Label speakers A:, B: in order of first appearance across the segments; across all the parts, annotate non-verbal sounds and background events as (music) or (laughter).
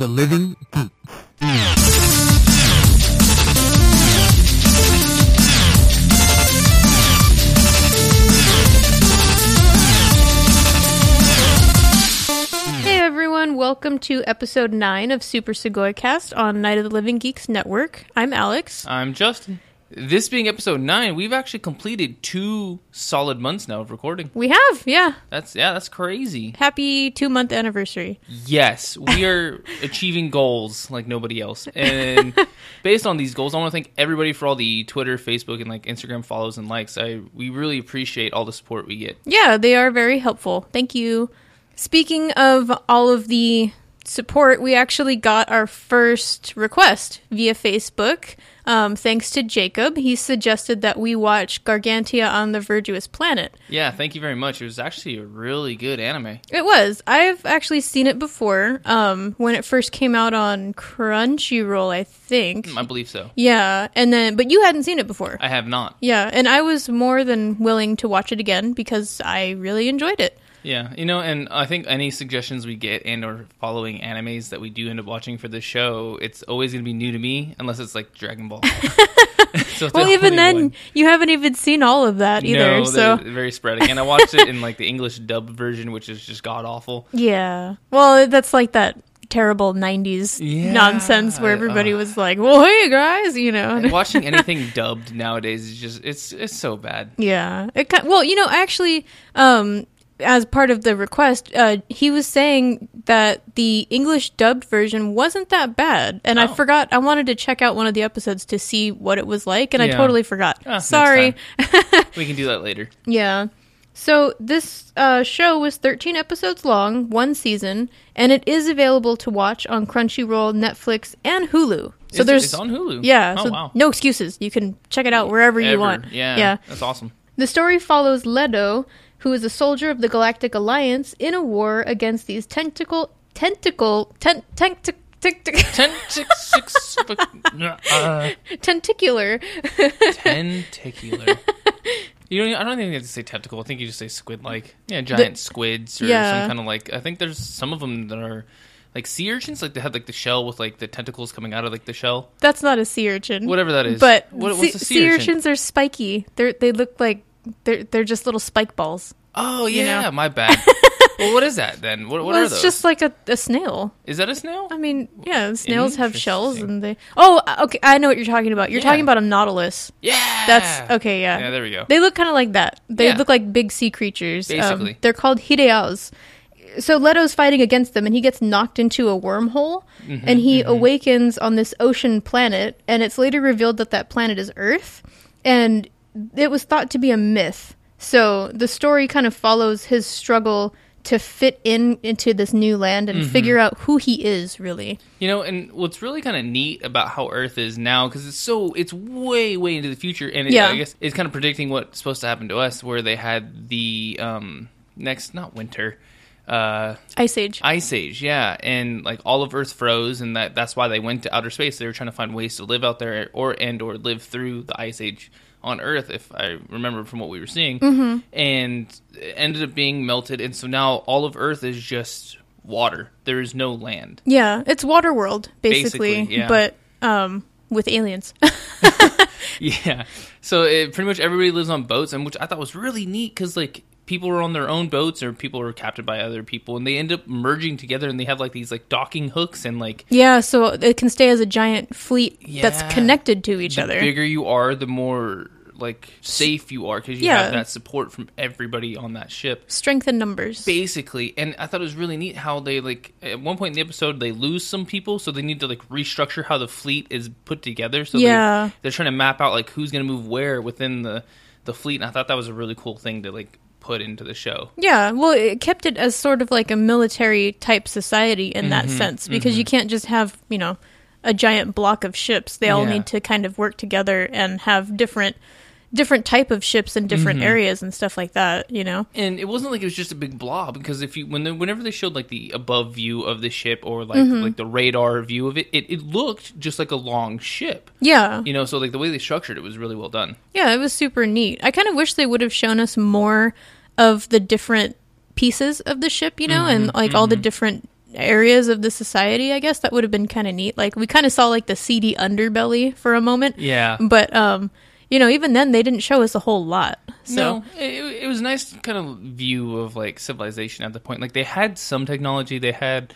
A: of the Living
B: Hey everyone, welcome to episode 9 of Super Sugoi Cast on Night of the Living Geeks Network. I'm Alex.
C: I'm Justin. This being episode nine, we've actually completed two solid months now of recording.
B: We have, yeah.
C: That's yeah, that's crazy.
B: Happy two month anniversary.
C: Yes, we are (laughs) achieving goals like nobody else. And (laughs) based on these goals, I want to thank everybody for all the Twitter, Facebook, and like Instagram follows and likes. I we really appreciate all the support we get.
B: Yeah, they are very helpful. Thank you. Speaking of all of the support, we actually got our first request via Facebook. Um, thanks to Jacob. He suggested that we watch Gargantia on the Verdurous Planet.
C: Yeah, thank you very much. It was actually a really good anime.
B: It was. I've actually seen it before. Um, when it first came out on Crunchyroll, I think.
C: I believe so.
B: Yeah, and then but you hadn't seen it before.
C: I have not.
B: yeah, and I was more than willing to watch it again because I really enjoyed it.
C: Yeah, you know, and I think any suggestions we get and or following animes that we do end up watching for the show, it's always going to be new to me unless it's like Dragon Ball. (laughs) so
B: Well, even then,
C: one.
B: you haven't even seen all of that either.
C: no,
B: so
C: very spreading. And I watched it in like the English dub version, which is just god awful. (laughs)
B: yeah, well, that's like that terrible '90s
C: Yeah,
B: nonsense where everybody
C: uh.
B: was like, "Well, hey guys," you know. (laughs)
C: Watching anything dubbed nowadays is just it's it's so bad.
B: Yeah. It well, you know, actually, um, as part of the request, uh, he was saying that the English dubbed version wasn't that bad, and I
C: Oh.
B: forgot. I wanted to check out one of the episodes to see what it was like, and I totally forgot.
C: Ah,
B: Sorry. (laughs)
C: We can do that later.
B: Yeah. So this uh, show was 13 episodes long, one season, and it is available to watch on Crunchyroll, Netflix, and Hulu. So
C: Is it-
B: there's
C: it's on Hulu.
B: Yeah,
C: Oh
B: so
C: wow.
B: no excuses. You can check it out wherever you want.
C: Yeah.
B: Yeah.
C: That's awesome.
B: The story follows Ledo, who is a soldier of the Galactic Alliance in a war against these tentacle tentacle ten, tentac- tentac-
C: Ten six (laughs) six uh,
B: tentacular
C: tentacular. You don't. I don't think you have to say tentacle. I think you just say squid like. Yeah, giant squids or
B: Yeah.
C: some kind of like. I think there's some of them that are like sea urchins. Like they have like the shell with like the tentacles coming out of like the shell.
B: That's not a sea urchin.
C: Whatever that is.
B: But
C: what,
B: sea,
C: what's the sea,
B: sea
C: urchin?
B: urchins are spiky. They they look like they're they're just little spike balls.
C: Oh
B: you
C: yeah,
B: know?
C: my bad. (laughs) well, what is that then? What, what
B: well,
C: are
B: it's
C: those?
B: just like a, a snail.
C: Is that a snail?
B: I mean, yeah, snails have shells and they. Oh, okay, I know what you're talking about. You're
C: Yeah.
B: talking about a nautilus.
C: Yeah.
B: That's okay. Yeah.
C: Yeah, there we go.
B: They look kind of like that. They
C: Yeah.
B: look like big sea creatures. Um,
C: Basically.
B: they're called Hideauze. So Ledo's fighting against them, and he gets knocked into a wormhole,
C: Mm-hmm,
B: and he awakens on this ocean planet. And it's later revealed that that planet is Earth, and it was thought to be a myth. So the story kind of follows his struggle to fit in into this new land
C: Mm-hmm.
B: and figure out who he is really.
C: You know, and what's really kind of neat about how Earth is now, because it's so it's way way into the future, and it,
B: Yeah.
C: I guess it's kind of predicting what's supposed to happen to us, where they had the um next not winter, uh
B: Ice Age.
C: ice age, yeah, and like all of Earth froze, and that that's why they went to outer space. They were trying to find ways to live out there, or and or live through the ice age on Earth, if I remember from what we were seeing, mm-hmm. and it ended up being melted, and so now all of Earth is just water. There is no land.
B: Yeah, it's Waterworld basically,
C: Basically, yeah.
B: but um, with aliens. (laughs) (laughs)
C: Yeah. So it, pretty much everybody lives on boats, and which I thought was really neat because like people are on their own boats or people are captured by other people, and they end up merging together, and they have like these like docking hooks, and like
B: yeah, so it can stay as a giant fleet that's connected to each other.
C: the bigger you are, the more like safe you are because you
B: Yeah.
C: have that support from everybody on that ship.
B: Strength in numbers.
C: Basically, and I thought it was really neat how they like at one point in the episode they lose some people, so they need to like restructure how the fleet is put together. So
B: Yeah.
C: they, they're trying to map out like who's going to move where within the the fleet. And I thought that was a really cool thing to like put into the show.
B: Yeah, well, it kept it as sort of like a military type society in
C: Mm-hmm,
B: that sense because you can't just have, you know, a giant block of ships. They all
C: Yeah.
B: need to kind of work together and have different different type of ships in different
C: Mm-hmm.
B: areas and stuff like that, you know.
C: And it wasn't like it was just a big blob because if you when they, whenever they showed like the above view of the ship or like
B: Mm-hmm.
C: like the radar view of it, it, it looked just like a long ship.
B: Yeah.
C: You know, so like the way they structured it was really well done.
B: Yeah, it was super neat. I kind of wish they would have shown us more of the different pieces of the ship, you know, and like all the different areas of the society. I guess that would have been kind of neat. Like we kind of saw like the seedy underbelly for a moment,
C: Yeah.
B: but um, you know, even then they didn't show us a whole lot. So
C: no, it, it was a nice kind of view of like civilization at the point. Like they had some technology. They had,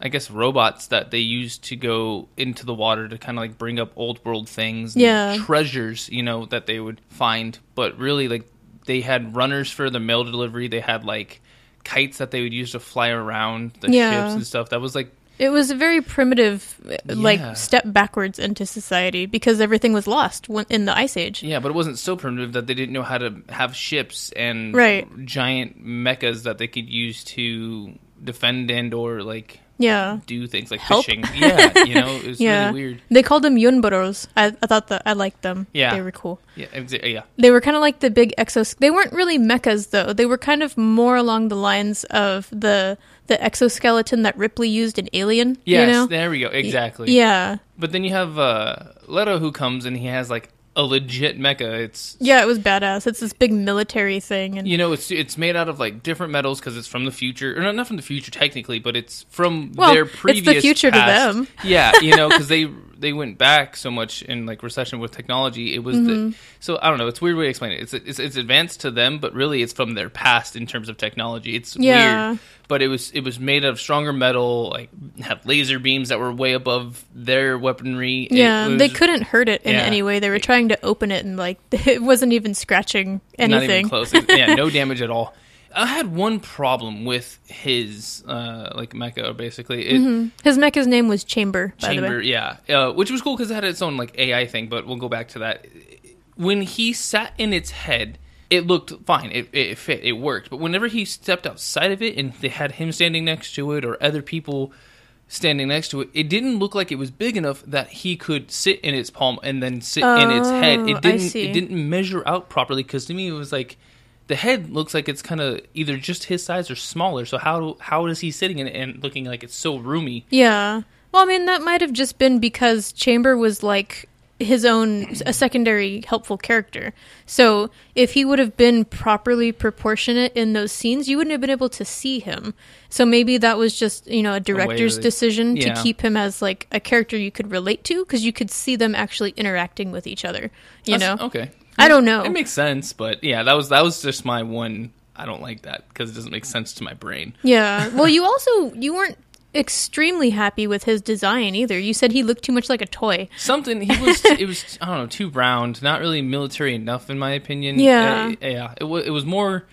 C: I guess, robots that they used to go into the water to kind of like bring up old world things,
B: Yeah.
C: treasures, you know, that they would find. But really, like they had runners for the mail delivery. They had like kites that they would use to fly around the
B: Yeah.
C: ships and stuff. That was like
B: It was a very primitive, uh,
C: Yeah.
B: like step backwards into society because everything was lost in the ice age.
C: Yeah, but it wasn't so primitive that they didn't know how to have ships and
B: Right.
C: giant mechas that they could use to defend and or like
B: Yeah,
C: do things like
B: Help.
C: fishing. Yeah, you know, it was (laughs)
B: yeah.
C: really weird.
B: They called them Yunboros. I, I thought that I liked them.
C: Yeah.
B: they were cool.
C: Yeah, exa- yeah.
B: They were kind of like the big exos. They weren't really mechas though. They were kind of more along the lines of the the exoskeleton that Ripley used in Alien.
C: Yes,
B: you know?
C: there we go. Exactly.
B: Yeah,
C: But then you have uh, Ledo who comes and he has like a legit mecha. It's
B: yeah. It was badass. It's this big military thing, and
C: you know it's it's made out of like different metals because it's from the future or not, not from the future technically, but it's from
B: Well,
C: their
B: it's the
C: previous
B: future to them.
C: Yeah, you know because they (laughs) they went back so much in like recession with technology. It was
B: Mm-hmm.
C: the so I don't know. It's a weird way to explain it. It's it's it's advanced to them, but really it's from their past in terms of technology. It's
B: Yeah.
C: weird. But it was it was made out of stronger metal, like had laser beams that were way above their weaponry.
B: Yeah,
C: was
B: they couldn't hurt it in
C: yeah.
B: any way. They were trying to open it, and like (laughs) it wasn't even scratching
C: Not even
B: anything.
C: close. yeah, no (laughs) damage at all. I had one problem with his uh like mecha basically. It,
B: His mecha's name was Chamber. By the
C: chamber, yeah, uh, which was cool because it had its own like AI thing. But we'll go back to that. When he sat in its head, it looked fine. It, it fit. It worked. But whenever he stepped outside of it, and they had him standing next to it, or other people standing next to it, it didn't look like it was big enough that he could sit in its palm and then sit in its head.
B: Oh,
C: It didn't.
B: see.
C: It didn't measure out properly because to me it was like. The head looks like it's kind of either just his size or smaller. So how how is he sitting in it and looking like it's so roomy?
B: yeah. Well, I mean, that might have just been because Chamber was like his own a secondary helpful character. So if he would have been properly proportionate in those scenes, you wouldn't have been able to see him. So maybe that was just you know a director's
C: they-
B: decision
C: yeah.
B: to keep him as like a character you could relate to because you could see them actually interacting with each other. You
C: That's-
B: know,
C: okay.
B: I don't know.
C: It makes sense, but yeah, that was that was just my one. I don't like that because it doesn't make sense to my brain.
B: Yeah. (laughs) Well, you also you weren't extremely happy with his design either. You said he looked too much like a toy.
C: Something he was it was I don't know too round, not really military enough in my opinion.
B: Yeah.
C: Uh, yeah. It was it was more.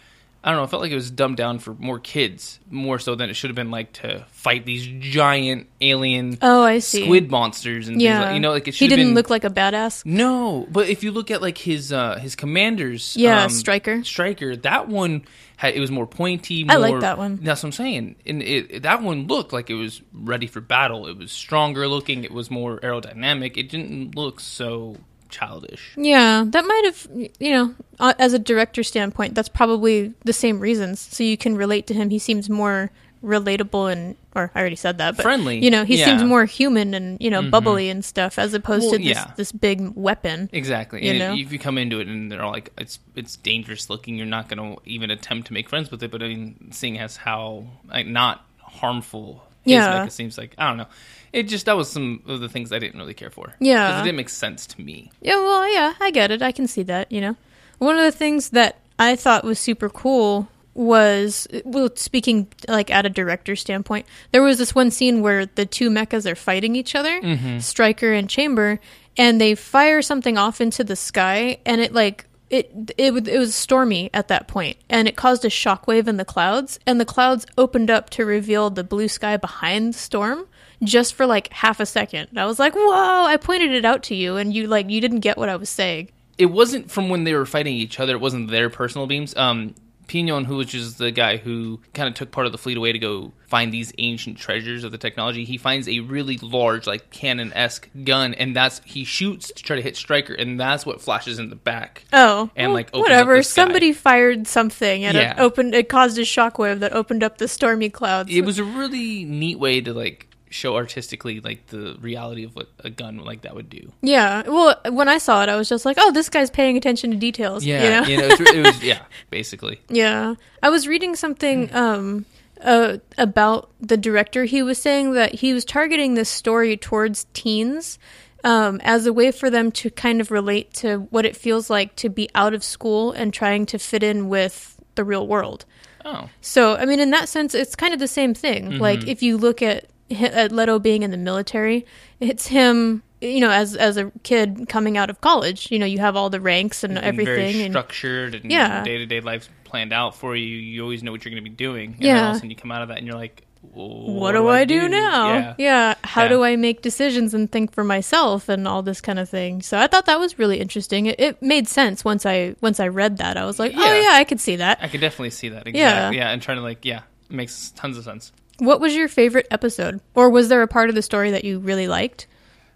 C: I don't know. It felt like it was dumbed down for more kids, more so than it should have been like to fight these giant alien
B: Oh, I see.
C: squid monsters and
B: Yeah.
C: things like you know like it
B: he
C: should have
B: didn't
C: been
B: look like a badass.
C: No, but if you look at like his uh his commanders,
B: Yeah,
C: um,
B: Stryker.
C: Striker, that one had it was more pointy. More,
B: I like that one.
C: That's what I'm saying, and it, that one looked like it was ready for battle. It was stronger looking. It was more aerodynamic. It didn't look so childish.
B: Yeah, that might have you know, uh, as a director standpoint, that's probably the same reasons. So you can relate to him. He seems more relatable and or I already said that, but
C: Friendly,
B: You know, he
C: yeah.
B: seems more human and you know bubbly and stuff as opposed
C: Well,
B: to this
C: yeah.
B: this big weapon.
C: Exactly.
B: You
C: and
B: know?
C: if you come into it and they're all like, it's it's dangerous looking, you're not going to even attempt to make friends with it. But I mean, seeing as how like not harmful
B: Yeah.
C: mecha seems like, I don't know. It just that was some of the things I didn't really care for.
B: Yeah.
C: 'Cause it didn't make sense to me.
B: Yeah, well, yeah, I get it. I can see that, you know. One of the things that I thought was super cool was well speaking like at a director standpoint there was this one scene where the two mechas are fighting each other mm-hmm. striker and chamber and they fire something off into the sky and it like it it, it was stormy at that point and it caused a shockwave in the clouds and the clouds opened up to reveal the blue sky behind the storm just for like half a second i was like whoa i pointed it out to you and you like you didn't get what i was saying
C: it wasn't from when they were fighting each other. It wasn't their personal beams. Um, Pinion, who which is the guy who kind of took part of the fleet away to go find these ancient treasures of the technology, he finds a really large, like cannon esque gun, and that's he shoots to try to hit Striker, and that's what flashes in the back.
B: Oh,
C: And,
B: well,
C: like, opens up
B: whatever. Somebody fired something, and
C: Yeah.
B: it opened. It caused a shockwave that opened up the stormy clouds.
C: It was a really neat way to like show artistically like the reality of what a gun like that would do.
B: yeah. Well, when I saw it, I was just like, "Oh, this guy's paying attention to details."
C: Yeah,
B: you know?
C: you know, it was, it was yeah, (laughs) basically.
B: yeah. I was reading something. Um, uh, about the director. He was saying that he was targeting this story towards teens um, as a way for them to kind of relate to what it feels like to be out of school and trying to fit in with the real world.
C: Oh,
B: So, I mean, in that sense, it's kind of the same thing. Like, if you look at Uh, Ledo being in the military, it's him, you know, as as a kid coming out of college. You know, you have all the ranks and everything,
C: very
B: and
C: structured and
B: Yeah.
C: day to day life's planned out for you. You always know what you're going to be doing. And
B: Yeah.
C: then all of a sudden you come out of that and you're like,
B: what do I do now?
C: Yeah.
B: How
C: Yeah.
B: do I make decisions and think for myself and all this kind of thing? So I thought that was really interesting. It, it made sense once I once I read that. I was like, oh
C: Yeah.
B: yeah, I could see that.
C: I could definitely see that. Exactly.
B: Yeah.
C: Yeah. And trying to like, yeah, it makes tons of sense.
B: What was your favorite episode, or was there a part of the story that you really liked?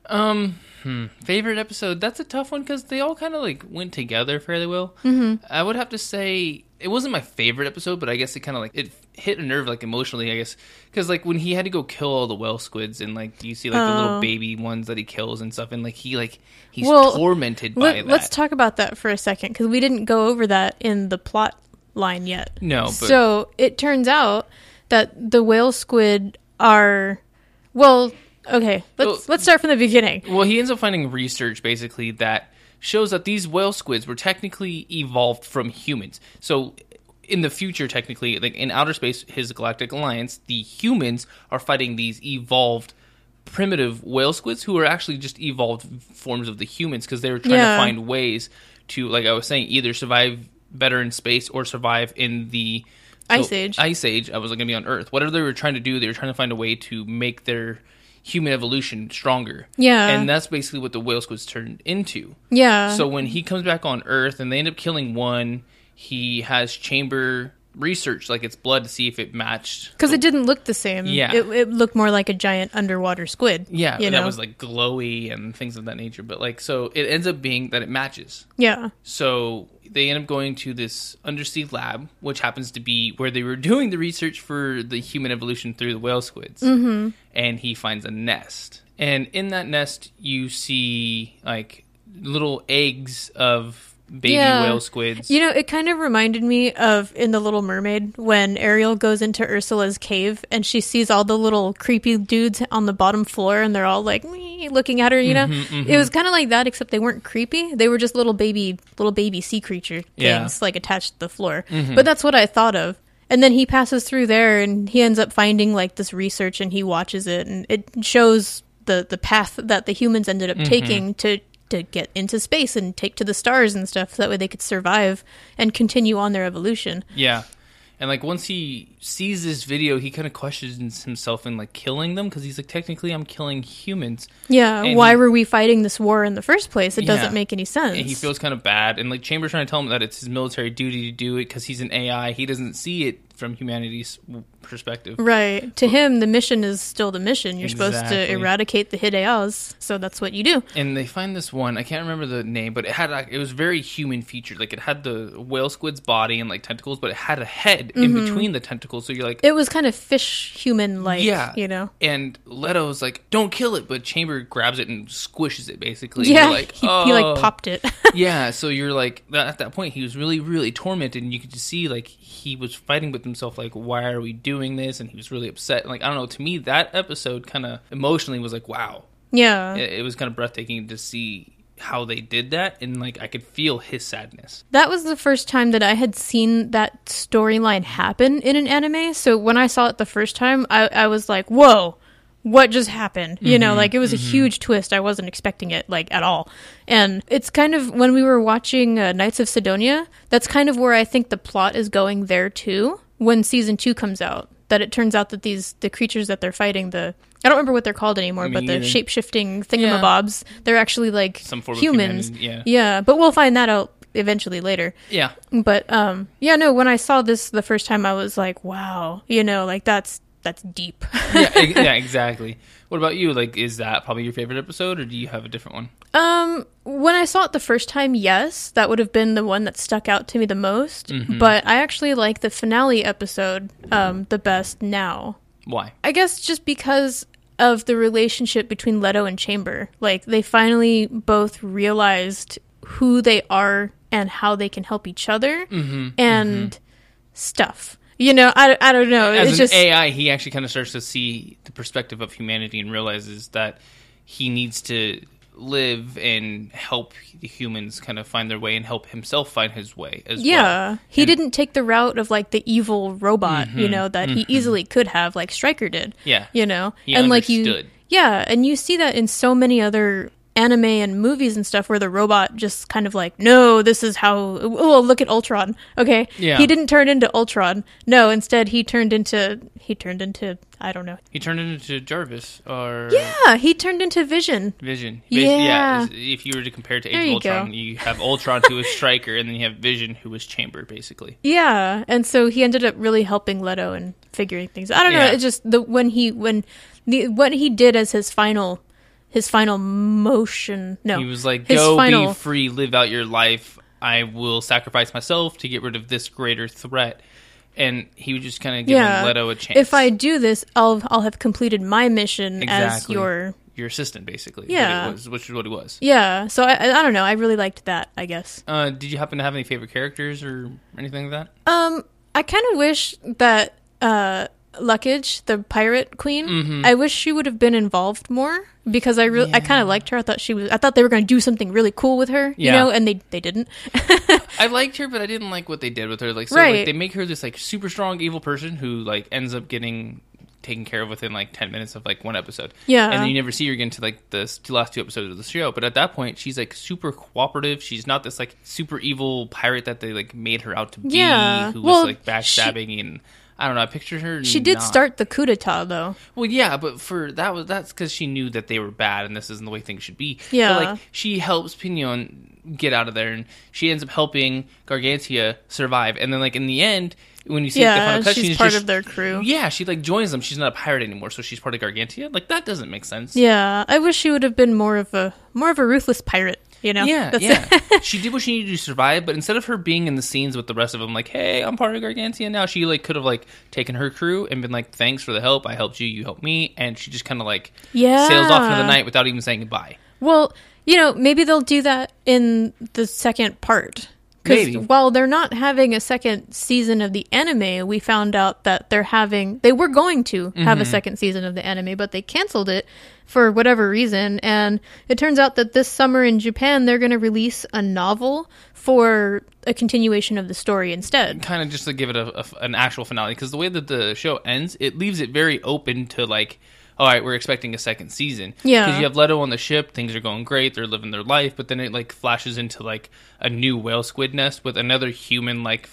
C: Um, hmm, favorite episode? That's a tough one because they all kind of like went together fairly well. Mm-hmm. I would have to say it wasn't my favorite episode, but I guess it kind of like it hit a nerve like emotionally. I guess because like when he had to go kill all the whale squids and like you see like the little
B: Oh.
C: baby ones that he kills and stuff, and like he like he's
B: Well,
C: tormented by
B: Let,
C: that.
B: let's talk about that for a second because we didn't go over that in the plot line yet.
C: no, but
B: So it turns out that the whale squid are well. Okay, let's
C: Well-
B: let's start from the beginning.
C: Well, he ends up finding research basically that shows that these whale squids were technically evolved from humans. So in the future, technically, like in outer space, his galactic alliance, the humans are fighting these evolved primitive whale squids who are actually just evolved forms of the humans because they were trying
B: Yeah.
C: to find ways to, like I was saying, either survive better in space or survive in the
B: Ice Age.
C: Ice Age. I was going to be on Earth. Whatever they were trying to do, they were trying to find a way to make their human evolution stronger.
B: Yeah.
C: and that's basically what the whale squids turned into.
B: Yeah.
C: So when he comes back on Earth and they end up killing one, he has Chamber research like its blood to see if it matched.
B: because it didn't look the same.
C: Yeah.
B: it, it looked more like a giant underwater squid.
C: Yeah,
B: you
C: and
B: know.
C: that was like glowy and things of that nature. But like, so it ends up being that it matches.
B: yeah,
C: So they end up going to this undersea lab, which happens to be where they were (laughs) doing the research for the human evolution through the whale squids. Mm-hmm. And he finds a nest. And in that nest, you see like little eggs of baby
B: Yeah.
C: whale squids.
B: You know, it kind of reminded me of in The Little Mermaid when Ariel goes into Ursula's cave and she sees all the little creepy dudes on the bottom floor and they're all like looking at her. You know,
C: Mm-hmm,
B: it was kind of like that, except they weren't creepy. They were just little baby, little baby sea creature things
C: Yeah. Mm-hmm.
B: like attached to the floor. But that's what I thought of. And then he passes through there and he ends up finding like this research and he watches it and it shows the the path that the humans ended up
C: Mm-hmm.
B: taking to to get into space and take to the stars and stuff so that way they could survive and continue on their evolution.
C: Yeah. And like once he sees this video, he kind of questions himself in like killing them because he's like, technically, I'm killing humans.
B: Yeah,
C: And
B: why
C: he-
B: were we fighting this war in the first place? It
C: Yeah.
B: doesn't make any sense.
C: And he feels kind of bad. And like Chambers trying to tell him that it's his military duty to do it because he's an AI. He doesn't see it from humanity's perspective.
B: Right. To him, the mission is still the mission. You're supposed to eradicate the Hideauze, so that's what you do.
C: And they find this one. I can't remember the name, but it had like, it was very human featured. Like it had the whale squid's body and like tentacles, but it had a head in between the tentacles. So you're like,
B: Mm-hmm. It was kind of fish human like,
C: yeah,
B: you know.
C: And Ledo's like, don't kill it, but Chamber grabs it and squishes it basically.
B: Yeah,
C: you're like,
B: he, he
C: "Oh."
B: like popped it. (laughs)
C: yeah, so you're like at that point he was really really tormented and you could just see like he was fighting with himself like why are we doing this and he was really upset. Like I don't know, to me that episode kind of emotionally was like wow.
B: yeah.
C: It, it was kind of breathtaking to see how they did that and like I could feel his sadness.
B: That was the first time that I had seen that storyline happen in an anime. So when I saw it the first time, I, I was like, whoa, what just happened? You
C: Mm-hmm,
B: know, like it was a huge twist. I wasn't expecting it, like, at all. And it's kind of when we were watching uh, Knights of Sidonia, that's kind of where I think the plot is going there too when season two comes out. That it turns out that these, the creatures that they're fighting, the, I don't remember what they're called anymore,
C: Me
B: but the
C: either.
B: shape shifting thingamabobs, they're actually like
C: Some form of
B: humans.
C: humanity,
B: yeah, but we'll find that out eventually later.
C: Yeah.
B: But um yeah, no, when I saw this the first time I was like, wow, you know, like that's that's deep.
C: yeah, (laughs) ex- yeah, exactly. What about you? Like is that probably your favorite episode or do you have a different one?
B: um when I saw it the first time, yes, that would have been the one that stuck out to me the most, but I actually like the finale episode um the best now.
C: Why?
B: I guess just because of the relationship between Ledo and Chamber. Like they finally both realized who they are and how they can help each other and stuff. You know, I, I don't know.
C: as
B: it's
C: an
B: just
C: AI, he actually kind of starts to see the perspective of humanity and realizes that he needs to live and help the humans kind of find their way and help himself find his way as
B: yeah.
C: well.
B: He
C: And-
B: didn't take the route of like the evil robot, you
C: Mhm,
B: know, that he easily could have, like Striker did.
C: Yeah.
B: You know,
C: He
B: and like you, yeah, and you see that in so many other anime and movies and stuff where the robot just kind of like, no, this is how. Oh, look at Ultron. Okay,
C: Yeah.
B: he didn't turn into Ultron. No, instead he turned into he turned into I don't know.
C: He turned into Jarvis or
B: Yeah, he turned into Vision.
C: Vision.
B: Yeah.
C: is- If you were to compare it to Age of Ultron,
B: go.
C: you have Ultron who is (laughs) Striker, and then you have Vision who is Chamber, basically.
B: Yeah, and so he ended up really helping Ledo and figuring things. I don't know.
C: Yeah.
B: It's just the when he when the what he did as his final his final motion. No,
C: He was like, "Go
B: final-
C: be free, live out your life. I will sacrifice myself to get rid of this greater threat." And he was just kind of giving
B: yeah.
C: Ledo a chance.
B: If I do this, I'll I'll have completed my mission as your
C: your assistant, basically,
B: Yeah.
C: was, which is what it was.
B: yeah. So I I I don't know. I really liked that. I guess.
C: Uh, did you happen to have any favorite characters or anything like that?
B: Um, I kind of wish that uh, Lukkage, the pirate queen,
C: Mm-hmm.
B: I wish she would have been involved more because I really, I kind of liked her. I thought she was, I thought they were going to do something really cool with her, you know, and they they didn't.
C: I liked her, but I didn't like what they did with her. Like, so
B: Right.
C: like, they make her this like super strong evil person who like ends up getting taken care of within like ten minutes of like one episode.
B: Yeah.
C: and then you never see her again to like the two last two episodes of the show. But at that point, she's like super cooperative. She's not this like super evil pirate that they like made her out to be.
B: Yeah.
C: who
B: Well,
C: was like backstabbing and. I don't know. I pictured her.
B: She did
C: not-
B: start the coup d'état though.
C: Well, yeah, but for that was that's because she knew that they were bad and this isn't the way things should be.
B: Yeah.
C: but like she helps Pinion get out of there, and she ends up helping Gargantia survive. And then like in the end, when you see like, the final cut,
B: she's part of their crew.
C: Yeah, she like joins them. She's not a pirate anymore, so she's part of Gargantia. Like that doesn't make sense.
B: Yeah, I wish she would have been more of a more of a ruthless pirate. You know?
C: Yeah,
B: That's
C: yeah. (laughs) she did what she needed to survive, but instead of her being in the scenes with the rest of them, like, "Hey, I'm part of Gargantia now," she like could have like taken her crew and been like, "Thanks for the help. I helped you. You helped me," and she just kind of like
B: Yeah.
C: sails off into the night without even saying goodbye.
B: Well, you know, maybe they'll do that in the second part. Because while they're not having a second season of the anime, we found out that they're having, they were going to have
C: Mm-hmm.
B: a second season of the anime, but they canceled it for whatever reason. And it turns out that this summer in Japan, they're going to release a novel for a continuation of the story instead.
C: kind of just to give it a, a- an actual finale because the way that the show ends it leaves it very open to like all right we're expecting a second season
B: Yeah.
C: because you have ledo on the ship things are going great they're living their life but then it like flashes into like a new whale squid nest with another human like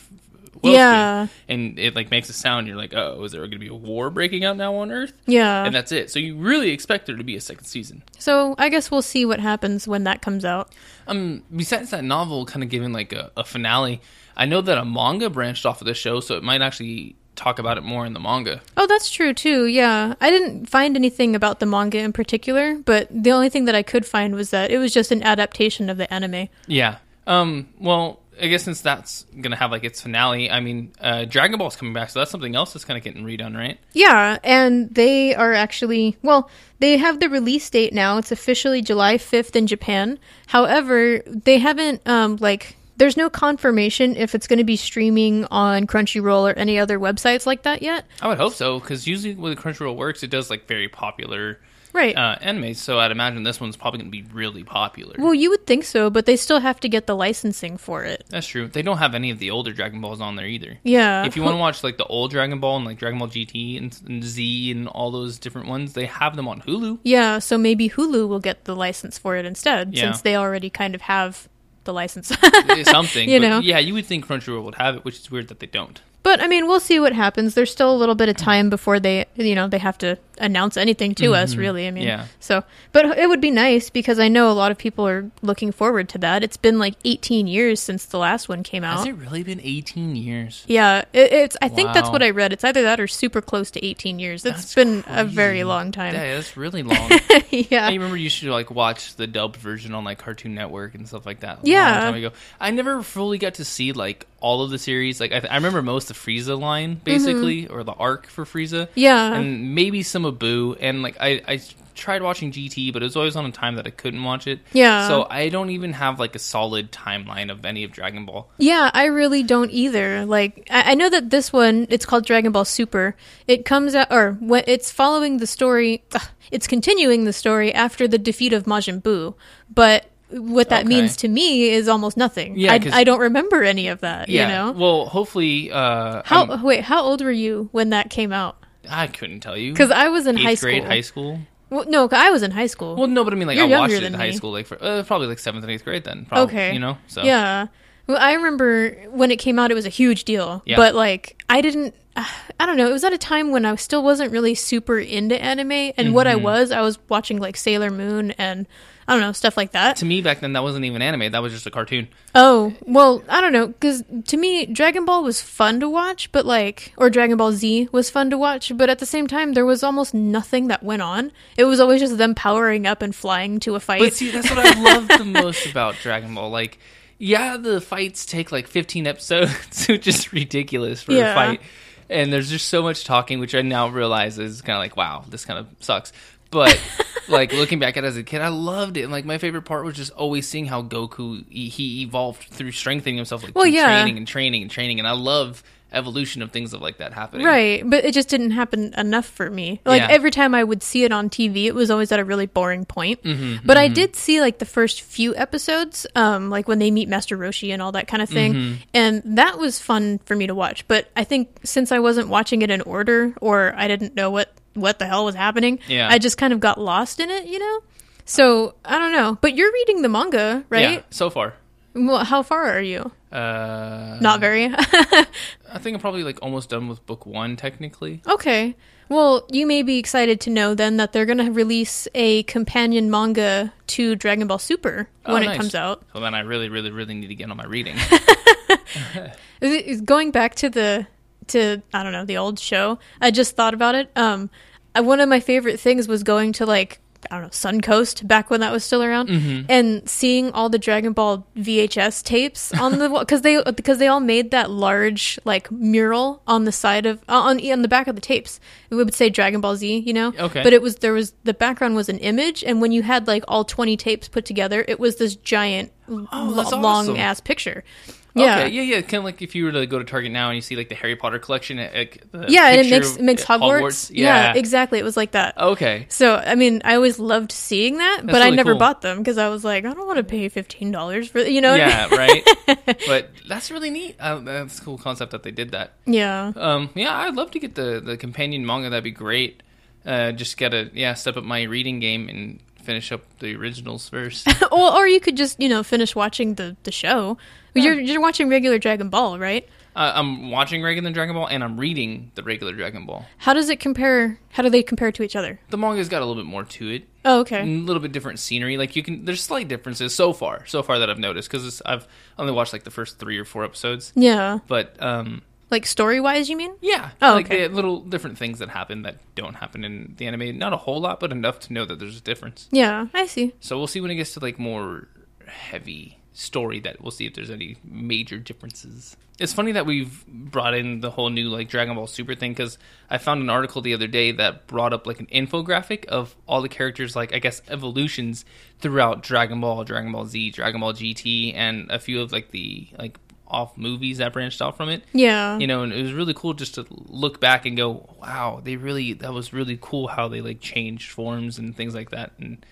B: Yeah.
C: squid and it like makes a sound you're like oh is there going to be a war breaking out now on earth
B: Yeah.
C: and that's it so you really expect there to be a second season
B: so I guess we'll see what happens when that comes out.
C: um besides that novel kind of giving like a, a finale i know that a manga branched off of the show so it might actually talk about it more in the manga
B: Oh, that's true too. Yeah. I didn't find anything about the manga in particular, but the only thing that I could find was that it was just an adaptation of the anime.
C: Yeah. Um. Well, I guess since that's gonna have like its finale, I mean, uh, Dragon Ball's coming back, so that's something else that's kind of getting redone, right?
B: Yeah, and they are actually, well, they have the release date now. It's officially July 5th in Japan. However, they haven't um like there's no confirmation if it's going to be streaming on Crunchyroll or any other websites like that yet.
C: I would hope so, because usually when Crunchyroll works, it does like very popular
B: Right.
C: uh, animes. So I'd imagine this one's probably gonna be really popular.
B: well, you would think so, but they still have to get the licensing for it.
C: that's true. They don't have any of the older Dragon Balls on there either.
B: Yeah.
C: If you want to watch like the old Dragon Ball and like Dragon Ball GT and, and Z and all those different ones, they have them on Hulu.
B: Yeah, so maybe Hulu will get the license for it instead,
C: Yeah.
B: since they already kind of have the license. (laughs)
C: Something,
B: You
C: but
B: know.
C: Yeah, you would think Crunchyroll would have it, which is weird that they don't.
B: But I mean, we'll see what happens. There's still a little bit of time before they, you know, they have to announce anything to us. Really, I mean,
C: Mm-hmm. Yeah.
B: So, but it would be nice because I know a lot of people are looking forward to that. It's been like 18 years since the last one came out.
C: Has it really been 18 years?
B: Yeah, it, it's. I think that's what I read. It's either that or super close to 18 years. It's
C: That's
B: been a very long time.
C: Yeah, that's really (laughs) long.
B: yeah.
C: I remember you used to like watch the dubbed version on like Cartoon Network and stuff like that.
B: Yeah.
C: time ago. I never fully got to see like all of the series. Like I, th- I remember most of Frieza line basically, or the arc for Frieza.
B: Mm-hmm. Yeah.
C: and maybe some of Buu. And like I, I tried watching GT, but it was always on a time that I couldn't watch it.
B: Yeah.
C: So I don't even have like a solid timeline of any of Dragon Ball.
B: Yeah, I really don't either. Like, I, I know that this one, it's called Dragon Ball Super. It comes out, or it's following the story, ugh, it's continuing the story after the defeat of Majin Buu. But what that
C: Okay.
B: means to me is almost nothing.
C: Yeah,
B: I, I don't remember any of that.
C: Yeah.
B: You know.
C: Well, hopefully. Uh,
B: How
C: I'm-
B: wait? How old were you when that came out?
C: I couldn't tell you.
B: Because I was in
C: eighth
B: high school.
C: grade, high school.
B: Well, no, I was in high school.
C: Well, no, but I mean, like
B: You're
C: I watched it in high
B: me.
C: school, like for uh, probably like seventh and eighth grade. Then, probably,
B: okay.
C: you know. So
B: Yeah. Well, I remember when it came out, it was a huge deal.
C: Yeah.
B: But like, I didn't. (sighs) I don't know. It was at a time when I still wasn't really super into anime, and what
C: Mm-hmm.
B: I was, I was watching like Sailor Moon and I don't know stuff like that.
C: to me back then, that wasn't even anime. That was just a cartoon.
B: Oh well, I don't know because to me, Dragon Ball was fun to watch, but like, or Dragon Ball Z was fun to watch, but at the same time, there was almost nothing that went on. It was always just them powering up and flying to a fight.
C: But see, that's what I love the most about Dragon Ball. Like, yeah, the fights take like 15 episodes, (laughs) which is ridiculous for
B: Yeah.
C: a fight. And there's just so much talking, which I now realize is kind of like, wow, this kind of sucks. But (laughs) like looking back at it as a kid, I loved it. And like my favorite part was just always seeing how Goku he, he evolved through strengthening himself, like
B: Well, yeah.
C: training and training and training. And I love evolution of things of like that happening.
B: Right, but it just didn't happen enough for me. Like
C: Yeah.
B: every time I would see it on TV, it was always at a really boring point.
C: Mm-hmm,
B: but I did see like the first few episodes, um, like when they meet Master Roshi and all that kind of thing,
C: Mm-hmm.
B: and that was fun for me to watch. But I think since I wasn't watching it in order, or I didn't know what what the hell was happening,
C: Yeah.
B: I just kind of got lost in it, you know. So I don't know. But you're reading the manga, right?
C: Yeah, so far.
B: Well, how far are you?
C: Uh,
B: Not very. (laughs)
C: I think I'm probably like almost done with book one, technically.
B: Okay. Well, you may be excited to know then that they're going to release a companion manga to Dragon Ball Super when
C: Oh,
B: it comes out.
C: So then I really, really, really need to get on my reading. (laughs) (laughs)
B: Is Going back to the to I don't know the old show, I just thought about it. Um, I, one of my favorite things was going to like I don't know Suncoast back when that was still around,
C: Mm-hmm.
B: and seeing all the Dragon Ball VHS tapes on the because they because they all made that large like mural on the side of uh, on on the back of the tapes. It would say Dragon Ball Z, you know.
C: Okay.
B: But it was there was the background was an image, and when you had like all twenty tapes put together, it was this giant
C: Oh, that's awesome.
B: long ass picture. Yeah.
C: Okay, yeah, yeah. Kind of like if you were to go to Target now and you see like the Harry Potter collection. Like, the
B: Yeah, and it makes it makes
C: uh,
B: Hogwarts. Yeah. exactly. It was like that.
C: Okay.
B: So I mean, I always loved seeing that, but I never
C: cool.
B: bought them because I was like, I don't want to pay fifteen dollars for you know. what I
C: Yeah, (laughs) right. but that's really neat. Uh, that's a cool concept that they did that.
B: yeah.
C: Um, yeah, I'd love to get the the companion manga. That'd be great. Uh, just gotta yeah step up my reading game and finish up the originals first. (laughs)
B: or, or you could just you know finish watching the the show. You're you're watching regular Dragon Ball, right?
C: uh, I'm watching regular Dragon Ball and I'm reading the regular Dragon Ball.
B: How does it compare? How do they compare to each other?
C: The manga's got a little bit more to it.
B: Oh, okay.
C: a little bit different scenery. Like you can, there's slight differences so far, so far that I've noticed because I've only watched like the first three or four episodes.
B: Yeah.
C: But um,
B: Like story wise, you mean?
C: yeah,
B: Oh,
C: like
B: okay.
C: little different things that happen that don't happen in the anime. Not a whole lot, but enough to know that there's a difference.
B: Yeah, I see.
C: So we'll see when it gets to like more heavy story that we'll see if there's any major differences. It's funny that we've brought in the whole new like Dragon Ball Super thing because I found an article the other day that brought up like an infographic of all the characters like I guess evolutions throughout Dragon Ball, Dragon Ball Z, Dragon Ball GT, and a few of like the like off movies that branched out from it
B: Yeah.
C: you know and it was really cool just to look back and go wow they really that was really cool how they like changed forms and things like that and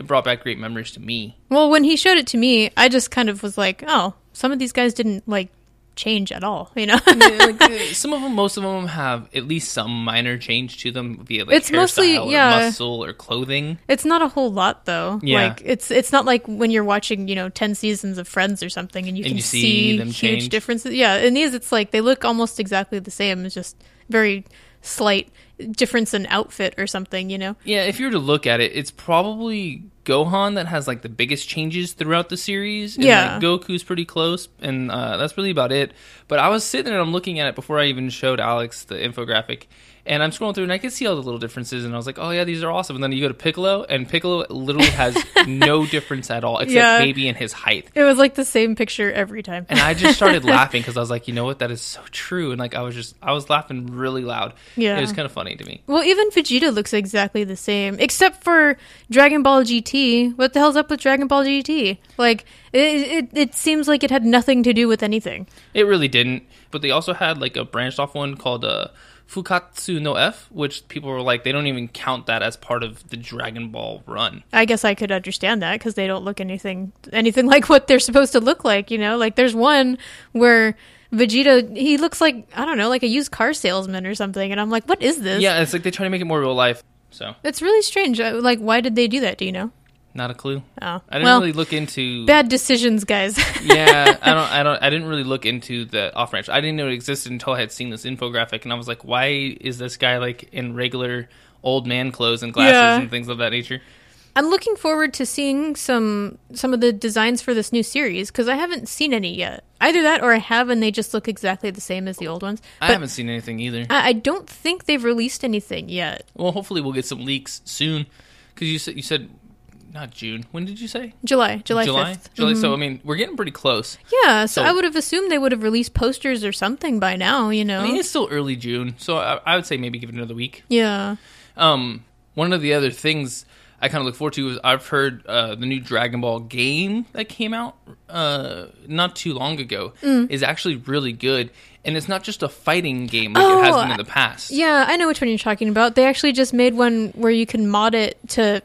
C: it brought back great memories to me
B: Well, when he showed it to me, I just kind of was like, oh, some of these guys didn't like change at all, you know?
C: like, (laughs) uh, some of them most of them have at least some minor change to them via like
B: It's mostly-
C: or
B: yeah.
C: muscle or clothing
B: It's not a whole lot though.
C: Yeah.
B: Like it's it's not like when you're watching, you know, 10 seasons of Friends or something and you
C: And
B: can
C: you see
B: see,
C: them
B: huge
C: change.
B: differences. Yeah, in these it's like they look almost exactly the same. It's just very slight difference in outfit or something, you know.
C: yeah if you were to look at it it's probably Gohan that has like the biggest changes throughout the series. And,
B: Yeah.
C: like, Goku's pretty close, and uh, that's really about it. But I was sitting there, and I'm looking at it before I even showed Alex the infographic, and I'm scrolling through, and I could see all the little differences, and I was like, oh yeah, these are awesome. And then you go to Piccolo, and Piccolo literally has (laughs) no difference at all, except
B: Yeah.
C: maybe in his height.
B: It was like the same picture every time.
C: And I just started (laughs) laughing because I was like, you know what, that is so true. And like I was just, I was laughing really loud.
B: Yeah.
C: it was kind of funny to me.
B: Well, even Vegeta looks exactly the same, except for Dragon Ball GT. What the hell's up with Dragon Ball GT? Like, it, it, it seems like it had nothing to do with anything.
C: It really didn't. But they also had like a branched off one called uh, Fukkatsu no F, which people were like, they don't even count that as part of the Dragon Ball run.
B: I guess I could understand that because they don't look anything anything like what they're supposed to look like. You know, like there's one where Vegeta he looks like I don't know, like a used car salesman or something, and I'm like, what is this?
C: Yeah, it's like they try to make it more real life. So,
B: it's really strange. Uh, Like, why did they do that? Do you know?
C: Not a clue.
B: Oh,
C: I didn't
B: well,
C: really look into.
B: bad decisions, guys.
C: yeah, I (laughs) don't, I don't, I didn't really look into the off branch. I didn't know it existed until I had seen this infographic, and I was like, why is this guy like in regular old man clothes and glasses
B: Yeah.
C: and things of that nature?
B: I'm looking forward to seeing some some of the designs for this new series because I haven't seen any yet. Either that or I have, and they just look exactly the same as the old ones.
C: I haven't seen anything either.
B: I, I don't think they've released anything yet.
C: Well, hopefully we'll get some leaks soon. Because you said you said not June. When did you say
B: July, July,
C: July?
B: 5th.
C: July.
B: Mhm.
C: So I mean, we're getting pretty close.
B: Yeah, so,
C: So-
B: I would have assumed they would have released posters or something by now. You know?
C: I mean, it's still early June, so I, I would say maybe give it another week.
B: yeah.
C: Um, one of the other things I kind of look forward to is I've heard uh, the new Dragon Ball game that came out uh, not too long ago
B: Mm.
C: is actually really good, and it's not just a fighting game like it has
B: Oh,
C: been in the past.
B: Yeah, I know which one you're talking about. They actually just made one where you can mod it to.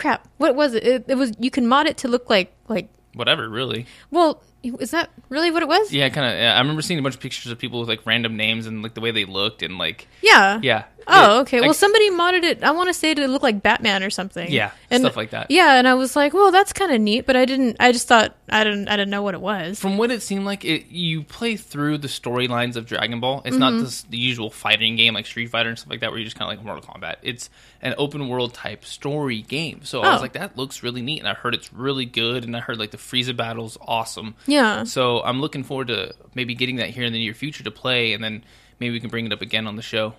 B: Crap, what was it? it? It was you can mod it to look like like.
C: Whatever, really.
B: Well, is that really what it was?
C: Yeah, kind of. Yeah, I remember seeing a bunch of pictures of people with like random names and like the way they looked and like
B: Yeah.
C: yeah.
B: Oh, okay. Well, somebody modded it. I want to say to look like Batman or something.
C: Yeah,
B: and,
C: stuff like that.
B: Yeah, and I was like, well, that's kind of neat, but I didn't. I just thought I didn't. I didn't know what it was.
C: from what it seemed like, it you play through the storylines of Dragon Ball. It's not
B: Mm-hmm.
C: this, the usual fighting game like Street Fighter and stuff like that, where you just kind of like Mortal Kombat. It's an open world type story game. So I was
B: Oh.
C: like, that looks really neat, and I heard it's really good, and I heard like the Frieza battle's awesome.
B: Yeah.
C: So I'm looking forward to maybe getting that here in the near future to play, and then maybe we can bring it up again on the show.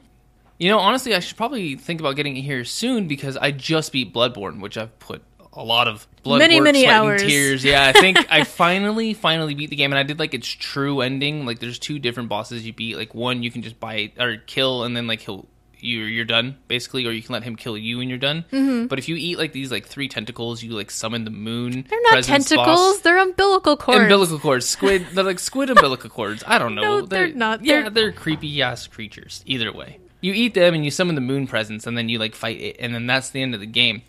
C: You know, honestly, I should probably think about getting it here soon because I just beat Bloodborne, which I've put a lot of blood,
B: Many,
C: work,
B: many
C: sweat, and
B: hours.
C: tears. Yeah, I think I (laughs) finally, finally beat the game, and I did like its true ending. Like, there's two different bosses you beat. Like, one you can just buy or kill, and then like he'll you you're done basically, or you can let him kill you and you're done. Mm-hmm. But if you eat like these like three tentacles, you like summon the moon.
B: They're not
C: presence boss.
B: tentacles. They're umbilical cords.
C: Umbilical cords, squid. They're like squid umbilical cords. I don't (laughs) know.
B: No, they're not.
C: Yeah,
B: They're-
C: they're creepy ass creatures. Either way, you eat them and you summon the moon presence, and then you like fight it, and then that's the end of the game.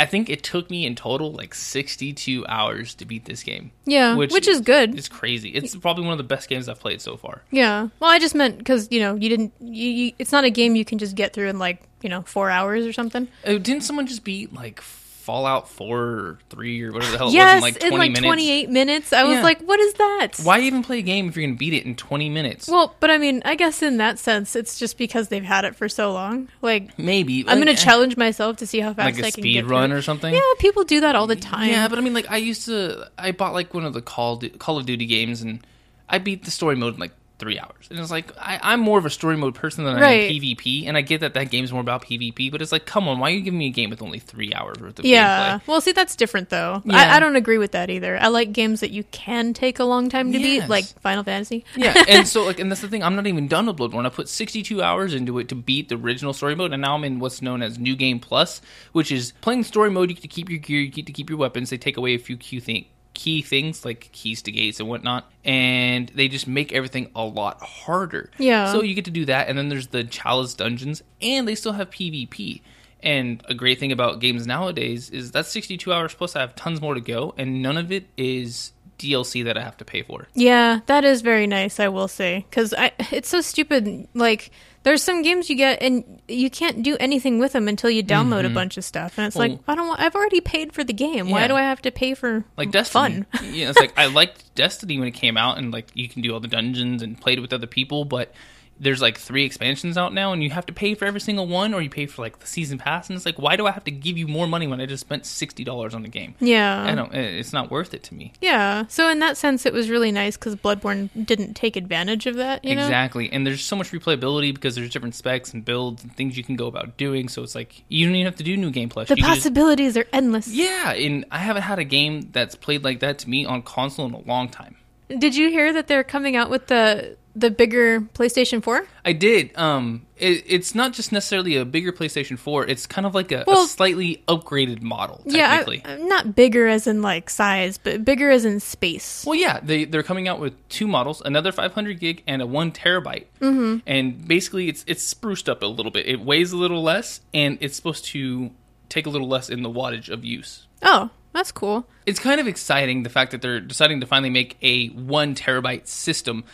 C: I think it took me in total like 62 hours to beat this game.
B: Yeah, which is good.
C: It's crazy. It's probably one of the best games I've played so far.
B: Yeah. Well, I just meant because you know you didn't. You, you, it's not a game you can just get through in like you know four hours or something.
C: Uh, didn't someone just beat like Fallout 4 or 3 or whatever the hell it
B: yes,
C: was in like 20
B: in like
C: minutes?
B: twenty eight minutes. I was
C: Yeah.
B: like, what is that?
C: Why even play a game if you're going to beat it in 20 minutes?
B: Well, but I mean, I guess in that sense, it's just because they've had it for so long. Like,
C: Maybe.
B: I'm
C: Like,
B: going to eh. challenge myself to see how fast
C: like
B: I
C: a
B: can
C: speed run or something?
B: Yeah, people do that all the time.
C: Yeah, but I mean, like, I used to. I bought like one of the Call Call of Duty games, and I beat the story mode in like three hours. And it's like I, I'm more of a story mode person than I
B: Right.
C: am PvP, and I get that that game's more about PvP. But it's like, come on, why are you giving me a game with only three hours worth of
B: Yeah.
C: gameplay?
B: Well, see, that's different though.
C: Yeah.
B: I, I don't agree with that either. I like games that you can take a long time to beat, like Final Fantasy.
C: yeah, (laughs) and so like, and that's the thing. I'm not even done with Bloodborne. I put 62 hours into it to beat the original story mode, and now I'm in what's known as New Game Plus, which is playing story mode. You get to keep your gear, you get to keep your weapons. They take away a few key thing, key things like keys to gates and whatnot, and they just make everything a lot harder.
B: Yeah.
C: So you get to do that, and then there's the Chalice dungeons, and they still have PvP. And a great thing about games nowadays is that's 62 hours plus. I have tons more to go, and none of it is DLC that I have to pay for.
B: Yeah, that is very nice, I will say. Because it's so stupid. Like, there's some games you get and you can't do anything with them until you download a mm-hmm. bunch of stuff. And it's like, I don't want, I've already paid for the game. Why do I have to pay for
C: like Destiny.
B: fun? (laughs)
C: yeah, it's (laughs) like I liked Destiny when it came out, and like you can do all the dungeons and played with other people, but there's like three expansions out now, and you have to pay for every single one, or you pay for like the season pass, and it's like, why do I have to give you more money when I just spent sixty dollars on the game?
B: Yeah.
C: I don't. It's not worth it to me.
B: Yeah. So in that sense, it was really nice because Bloodborne didn't take advantage of that. You know?
C: Exactly, and there's so much replayability because there's different specs and builds and things you can go about doing. So it's like you don't even have to do new game plus.
B: The
C: You can just-
B: possibilities are endless.
C: yeah, and I haven't had a game that's played like that to me on console in a long time.
B: Did you hear that they're coming out with the the bigger PlayStation 4?
C: I did. Um, it, it's not just necessarily a bigger PlayStation 4. It's kind of like a,
B: Well-
C: a slightly upgraded model.
B: Yeah,
C: Technically.
B: I, I'm not bigger as in like size, but bigger as in space.
C: Well, yeah, they they're coming out with two models, another 500 gig and a one terabyte. Mm-hmm. And basically, it's it's spruced up a little bit. It weighs a little less, and it's supposed to take a little less in the wattage of use.
B: Oh, that's cool.
C: It's kind of exciting the fact that they're deciding to finally make a one terabyte system.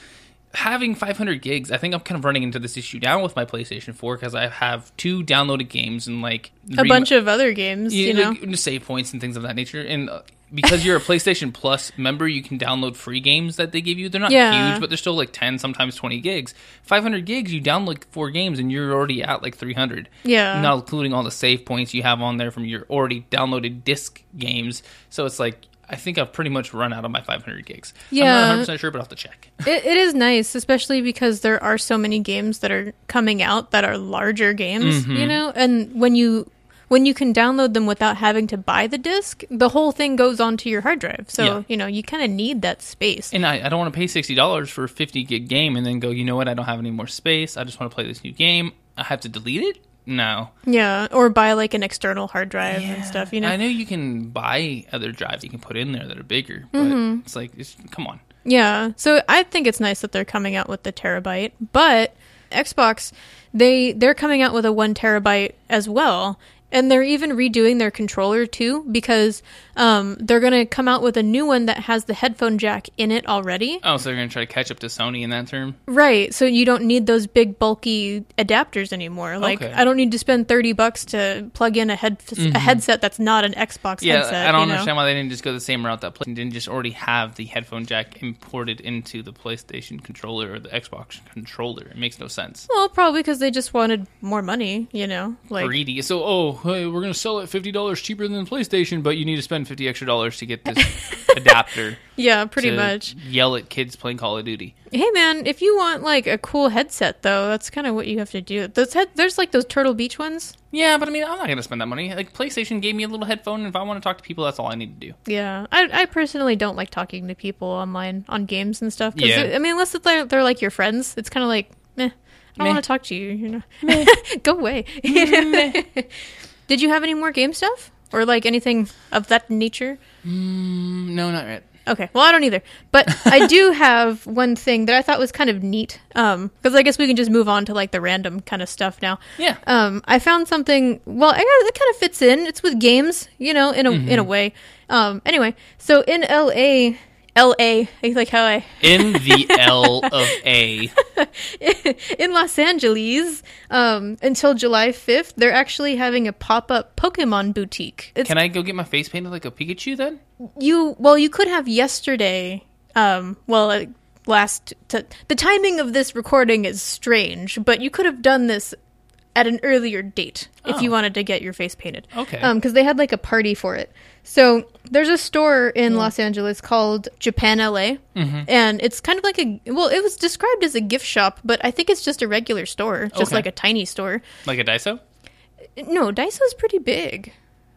C: Having 500 gigs, I think I'm kind of running into this issue now with my PlayStation 4 because I have two downloaded games and like
B: A bunch of other games,
C: yeah,
B: you know.
C: like, save points and things of that nature. And uh, because you're a (laughs) PlayStation Plus member, you can download free games that they give you. They're not
B: Yeah.
C: huge, but they're still like 10, sometimes 20 gigs. 500 gigs, you download like four games and you're already at like 300.
B: Yeah.
C: Not including all the save points you have on there from your already downloaded disc games. So it's like, I think I've pretty much run out of my 500 gigs.
B: Yeah.
C: I'm not 100% sure, but I'll have to check. (laughs)
B: It, it is nice, especially because there are so many games that are coming out that are larger games,
C: Mm-hmm.
B: you know. And when you when you can download them without having to buy the disc, the whole thing goes onto your hard drive. So
C: Yeah.
B: you know you kind of need that space.
C: And I, I don't want to pay sixty dollars for a fifty gig game and then go, you know what? I don't have any more space. I just want to play this new game. I have to delete it. No,
B: yeah, or buy like an external hard drive and stuff. You know.
C: I know you can buy other drives you can put in there that are bigger, but
B: Mm-hmm.
C: it's like, it's, come on.
B: Yeah. So I think it's nice that they're coming out with the terabyte, but Xbox they they're coming out with a 1 terabyte as well. And they're even redoing their controller too because um, they're going to come out with a new one that has the headphone jack in it already.
C: Oh, so they're gonna try to catch up to Sony in that term?
B: Right. So you don't need those big bulky adapters anymore. Like
C: Okay.
B: I don't need to spend 30 bucks to plug in a head a headset that's not an Xbox
C: Mm-hmm. Yeah,
B: headset.
C: I don't
B: you know?
C: understand why they didn't just go the same route that PlayStation didn't just already have the headphone jack imported into the PlayStation controller or the Xbox controller. It makes no sense.
B: Well, probably because they just wanted more money, you know? Like
C: Greedy. So, oh, hey, we're gonna sell it fifty dollars cheaper than PlayStation, but you need to spend fifty extra dollars to get this (laughs) adapter.
B: Yeah, pretty much.
C: Yell at kids playing Call of Duty.
B: Hey man, if you want like a cool headset though, that's kind of what you have to do. Those head- there's like those Turtle Beach ones.
C: Yeah, but I mean, I'm not gonna spend that money. Like PlayStation gave me a little headphone, and if I want to talk to people, that's all I need to do.
B: Yeah, I, I personally don't like talking to people online on games and stuff. 'cause
C: Yeah.
B: I mean, unless they're they're like your friends, it's kind of like, eh, I don't want to talk to you. You know, (laughs) go away. (laughs) Did you have any more game stuff or like anything of that nature?
C: Mm, no, not yet.
B: Okay, well, I don't either. But I do (laughs) have one thing that I thought was kind of neat. Um, because I guess we can just move on to like the random kind of stuff now.
C: Yeah.
B: Um, I found something. Well, I it kind of fits in. It's with games, you know, in a in a way. Um, anyway, so in L.A., L.A., like how I (laughs)
C: In the L of A. (laughs)
B: in Los Angeles um, until July fifth, they're actually having a pop up Pokemon boutique. It's
C: Can I go get my face painted like a Pikachu then?
B: you well you could have yesterday um well uh, last t- the timing of this recording is strange but you could have done this at an earlier date if you
C: Oh.
B: wanted to get your face painted
C: Okay.
B: um because they had like a party for it so there's a store in los angeles called japan la
C: Mm-hmm.
B: and it's kind of like a well it was described as a gift shop but i think it's just a regular store just
C: Okay.
B: like a tiny store
C: Like a Daiso?
B: no daiso's pretty big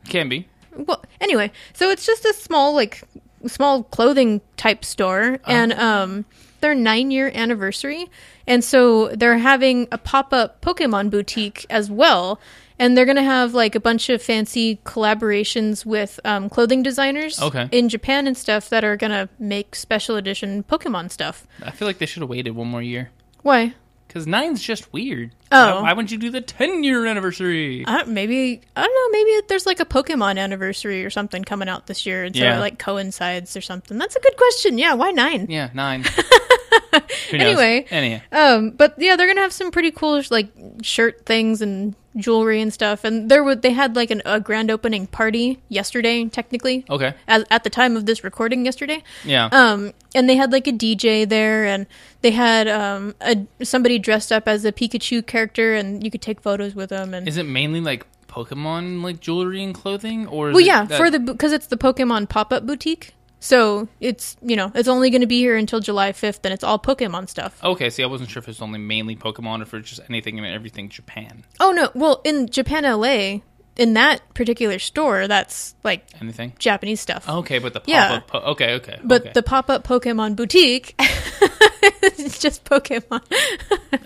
C: Can be.
B: well anyway so it's just a small like small clothing type store and um their nine year anniversary and so they're having a pop-up pokemon boutique as well and they're gonna have like a bunch of fancy collaborations with um, clothing designers
C: Okay.
B: in japan and stuff that are gonna make special edition pokemon stuff
C: I feel like they should have waited one more year.
B: why
C: Because nine's just weird.
B: Oh.
C: Why, why wouldn't you do the 10 year anniversary?
B: I maybe I don't know. Maybe there's like a Pokemon anniversary or something coming out this year, and so
C: Yeah.
B: it like coincides or something. That's a good question. Yeah, why nine?
C: Yeah, nine. (laughs) (laughs)
B: Anyway,
C: Anyhow.
B: um, but yeah, they're gonna have some pretty cool like shirt things and jewelry and stuff. And there would they had like an, a grand opening party yesterday, technically.
C: Okay.
B: As, at the time of this recording yesterday.
C: Yeah.
B: Um, and they had like a DJ there, and they had um a somebody dressed up as a Pikachu character, and you could take photos with them. And
C: Is it mainly like Pokemon like jewelry and clothing, or
B: well, yeah,
C: that-
B: for the because it's the Pokemon pop up boutique. So it's you know it's only going to be here until July fifth, and it's all Pokemon stuff.
C: Okay, see, I wasn't sure if it's only mainly Pokemon or if it's just anything and everything Japan.
B: Oh no, well in Japan, LA, in that particular store, that's like
C: Anything?
B: Japanese stuff.
C: Okay, but the pop
B: Yeah.
C: up. Po- okay, okay.
B: But
C: okay.
B: the pop up Pokemon boutique, (laughs) it's just Pokemon.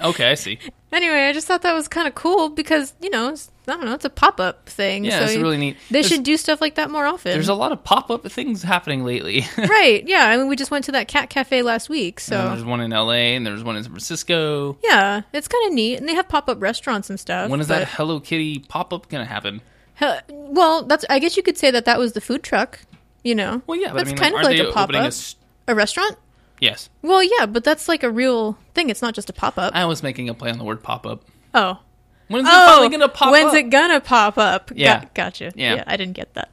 C: okay, I see. (laughs)
B: anyway, I just thought that was kind of cool because you know I don't know it's a pop up thing.
C: Yeah,
B: so
C: it's really neat.
B: They
C: There's-
B: should do stuff like that more often.
C: There's a lot of pop up things happening lately. (laughs)
B: right? Yeah, I mean we just went to that cat cafe last week, so
C: Uh, there's one in LA and there's one in San Francisco.
B: yeah, it's kind of neat, and they have pop up restaurants and stuff.
C: When is
B: but-
C: that Hello Kitty pop up gonna happen?
B: Hell, well, that's I guess you could say that that was the food truck. You know,
C: Well, yeah, but
B: that's
C: I mean,
B: kind
C: like,
B: of like a pop
C: up. a
B: up,
C: s-
B: a restaurant.
C: Yes,
B: Well, yeah, but that's like a real thing. It's not just a pop up.
C: I was making a play on the word pop up.
B: Oh,
C: When's it
B: oh,
C: finally gonna pop
B: when's
C: up?
B: it gonna pop up?
C: Yeah.
B: Got- gotcha.
C: Yeah.
B: Yeah. I didn't get that.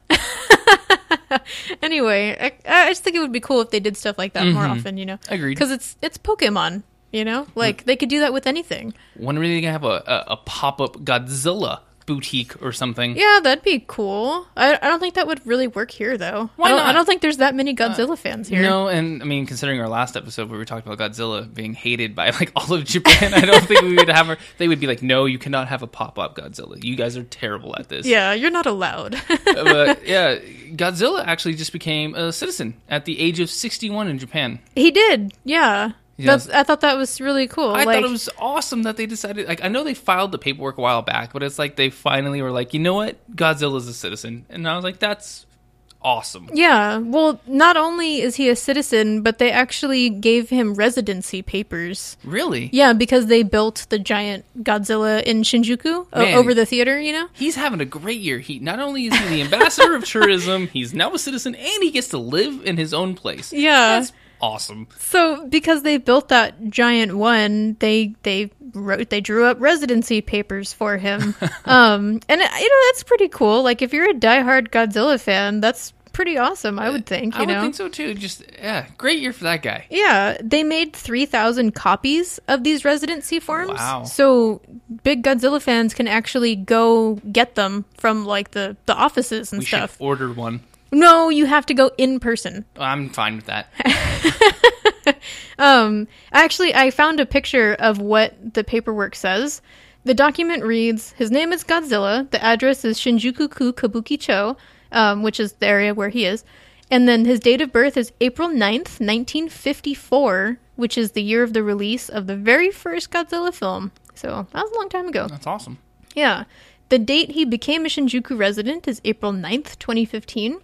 B: (laughs) anyway, I, I just think it would be cool if they did stuff like that more often. You know,
C: Mm-hmm. Agreed.
B: Because it's it's Pokemon. You know, like they could do that with anything.
C: When are they gonna have a, a, a pop up Godzilla boutique or something?
B: Yeah, that'd be cool. I, I don't think that would really work here though.
C: Why
B: I don't,
C: not? Uh,
B: I don't think there's that many Godzilla fans here.
C: No, and I mean, considering our last episode where we talked about Godzilla being hated by like all of Japan, I don't think we would have. Her, they would be like, "No, you cannot have a pop up Godzilla. You guys are terrible at this."
B: Yeah, you're not allowed. (laughs)
C: but yeah, Godzilla actually just became a citizen at the age of sixty-one in Japan.
B: he did. Yeah.
C: Yes.
B: That's, I thought that was really cool.
C: I
B: like,
C: thought it was awesome that they decided. Like, I know they filed the paperwork a while back, but it's like they finally were like, you know what, Godzilla's a citizen, and I was like, that's awesome.
B: Yeah, well, not only is he a citizen, but they actually gave him residency papers.
C: Really?
B: Yeah, because they built the giant Godzilla in Shinjuku
C: Man.
B: over the theater, you know?
C: He's having a great year. He not only is he the ambassador of (laughs) tourism, he's now a citizen, and he gets to live in his own place.
B: Yeah.
C: That's awesome.
B: So because they built that giant one, they they wrote they drew up residency papers for him. (laughs) um and you know that's pretty cool. Like if you're a diehard Godzilla fan, that's pretty awesome, I would think, you
C: I would
B: know.
C: think so too. Just yeah, great year for that guy.
B: Yeah, they made 3,000 copies of these residency forms.
C: Wow.
B: So big Godzilla fans can actually go get them from like the, the offices and
C: We
B: stuff.
C: should order one.
B: No, you have to go in person.
C: I'm fine with that. (laughs)
B: Um, actually, I found a picture of what the paperwork says. The document reads His name is Godzilla. The address is Shinjuku-ku Kabuki-cho, um, which is the area where he is. And then his date of birth is April 9th, 1954, which is the year of the release of the very first Godzilla film. So that was a long time ago.
C: That's awesome.
B: Yeah. The date he became a Shinjuku resident is April 9th, 2015.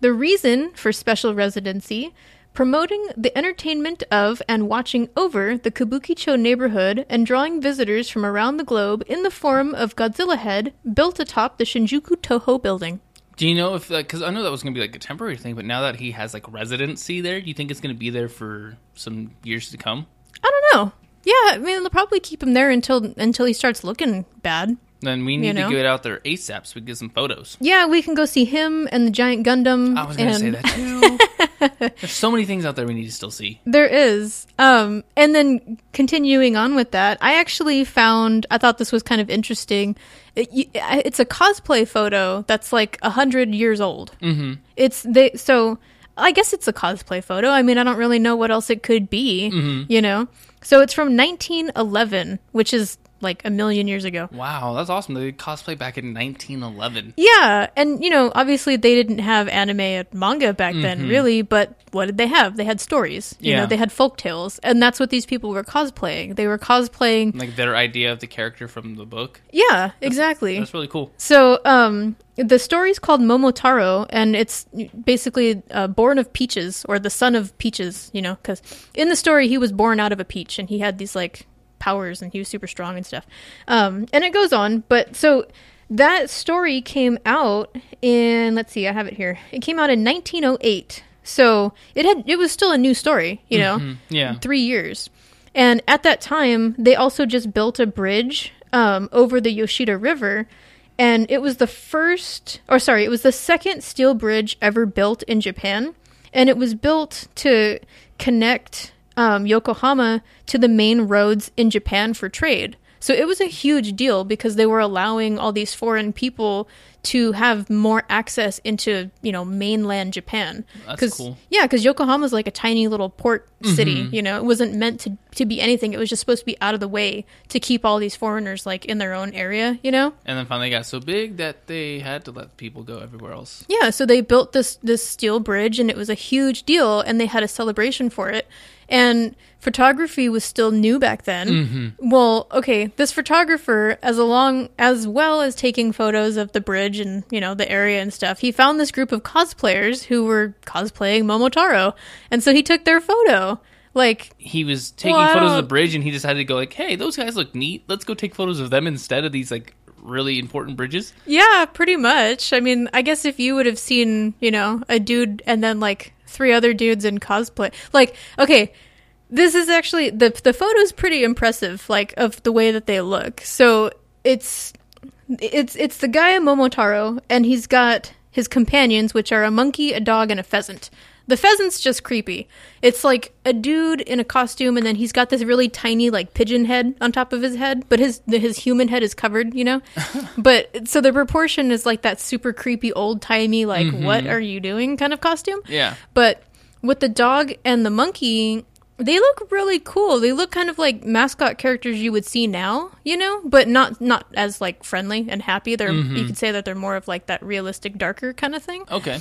B: The reason for special residency promoting the entertainment of and watching over the Kabukicho neighborhood and drawing visitors from around the globe in the form of Godzilla Head built atop the Shinjuku Toho building.
C: Do you know if because I know that was going to be like a temporary thing, but now that he has like residency there, do you think it's going to be there for some years to come?
B: I don't know. Yeah, I mean they'll probably keep him there until until he starts looking bad.
C: Then we need
B: know?
C: to get out there ASAP so we can get some photos.
B: Yeah, we can go see him and the giant Gundam.
C: I was going to say that too. (laughs) There's so many things out there we need to still see.
B: There is. Um, and then continuing on with that, I actually found, I thought this was kind of interesting. It, it's a cosplay photo that's like a hundred years old. Mm-hmm. It's they, so I guess it's a cosplay photo. I mean, I don't really know what else it could be, you know? So it's from 1911, which is like a million years ago.
C: Wow, that's awesome. They did cosplay back in 1911.
B: Yeah, and you know, obviously they didn't have anime and manga back then, really, but what did they have? They had stories. You
C: Yeah.
B: know, they had folk tales, and that's what these people were cosplaying. They were cosplaying.
C: Like their idea of the character from the book.
B: Yeah, exactly.
C: That's really cool.
B: So, um, the story's called Momotaro, and it's basically uh, born of peaches, or the son of peaches. You know, because in the story he was born out of a peach, and he had these like powers, and he was super strong and stuff. Um, and it goes on, but so that story came out in let's see, I have it here. It came out in 1908, so it had it was still a new story. You know,
C: Yeah.
B: three years. And at that time, they also just built a bridge um, over the Yoshida River. And it was the first, or sorry, it was the second steel bridge ever built in Japan. And it was built to connect um, Yokohama to the main roads in Japan for trade. So it was a huge deal because they were allowing all these foreign people to have more access into you know mainland Japan.
C: That's cool.
B: Yeah, because Yokohama's like a tiny little port city. You know, it wasn't meant to to be anything. It was just supposed to be out of the way to keep all these foreigners like in their own area. You know.
C: And then finally got so big that they had to let people go everywhere else.
B: Yeah, so they built this this steel bridge and it was a huge deal and they had a celebration for it. And photography was still new back then. Mm-hmm. Well, okay, this photographer as along as well as taking photos of the bridge and, you know, the area and stuff, he found this group of cosplayers who were cosplaying Momotaro. And so he took their photo. Like
C: He was taking
B: Well,
C: photos of the bridge, and he decided to go like, "Hey, those guys look neat. Let's go take photos of them instead of these like really important bridges."
B: Yeah, pretty much. I mean, I guess if you would have seen, you know, a dude and then like three other dudes in cosplay, like, okay, this is actually the the photo's pretty impressive, like of the way that they look. So it's it's it's the guy Momotaro, and he's got his companions, which are a monkey, a dog, and a pheasant. The pheasant's just creepy. It's like a dude in a costume, and then he's got this really tiny, like pigeon head on top of his head, but his his human head is covered, you know. (laughs) but so the proportion is like that super creepy, old timey, like mm-hmm. what are you doing kind of costume.
C: Yeah.
B: But with the dog and the monkey, they look really cool. They look kind of like mascot characters you would see now, you know, but not not as like friendly and happy. They're you mm-hmm. could say that they're more of like that realistic, darker kind of thing.
C: Okay.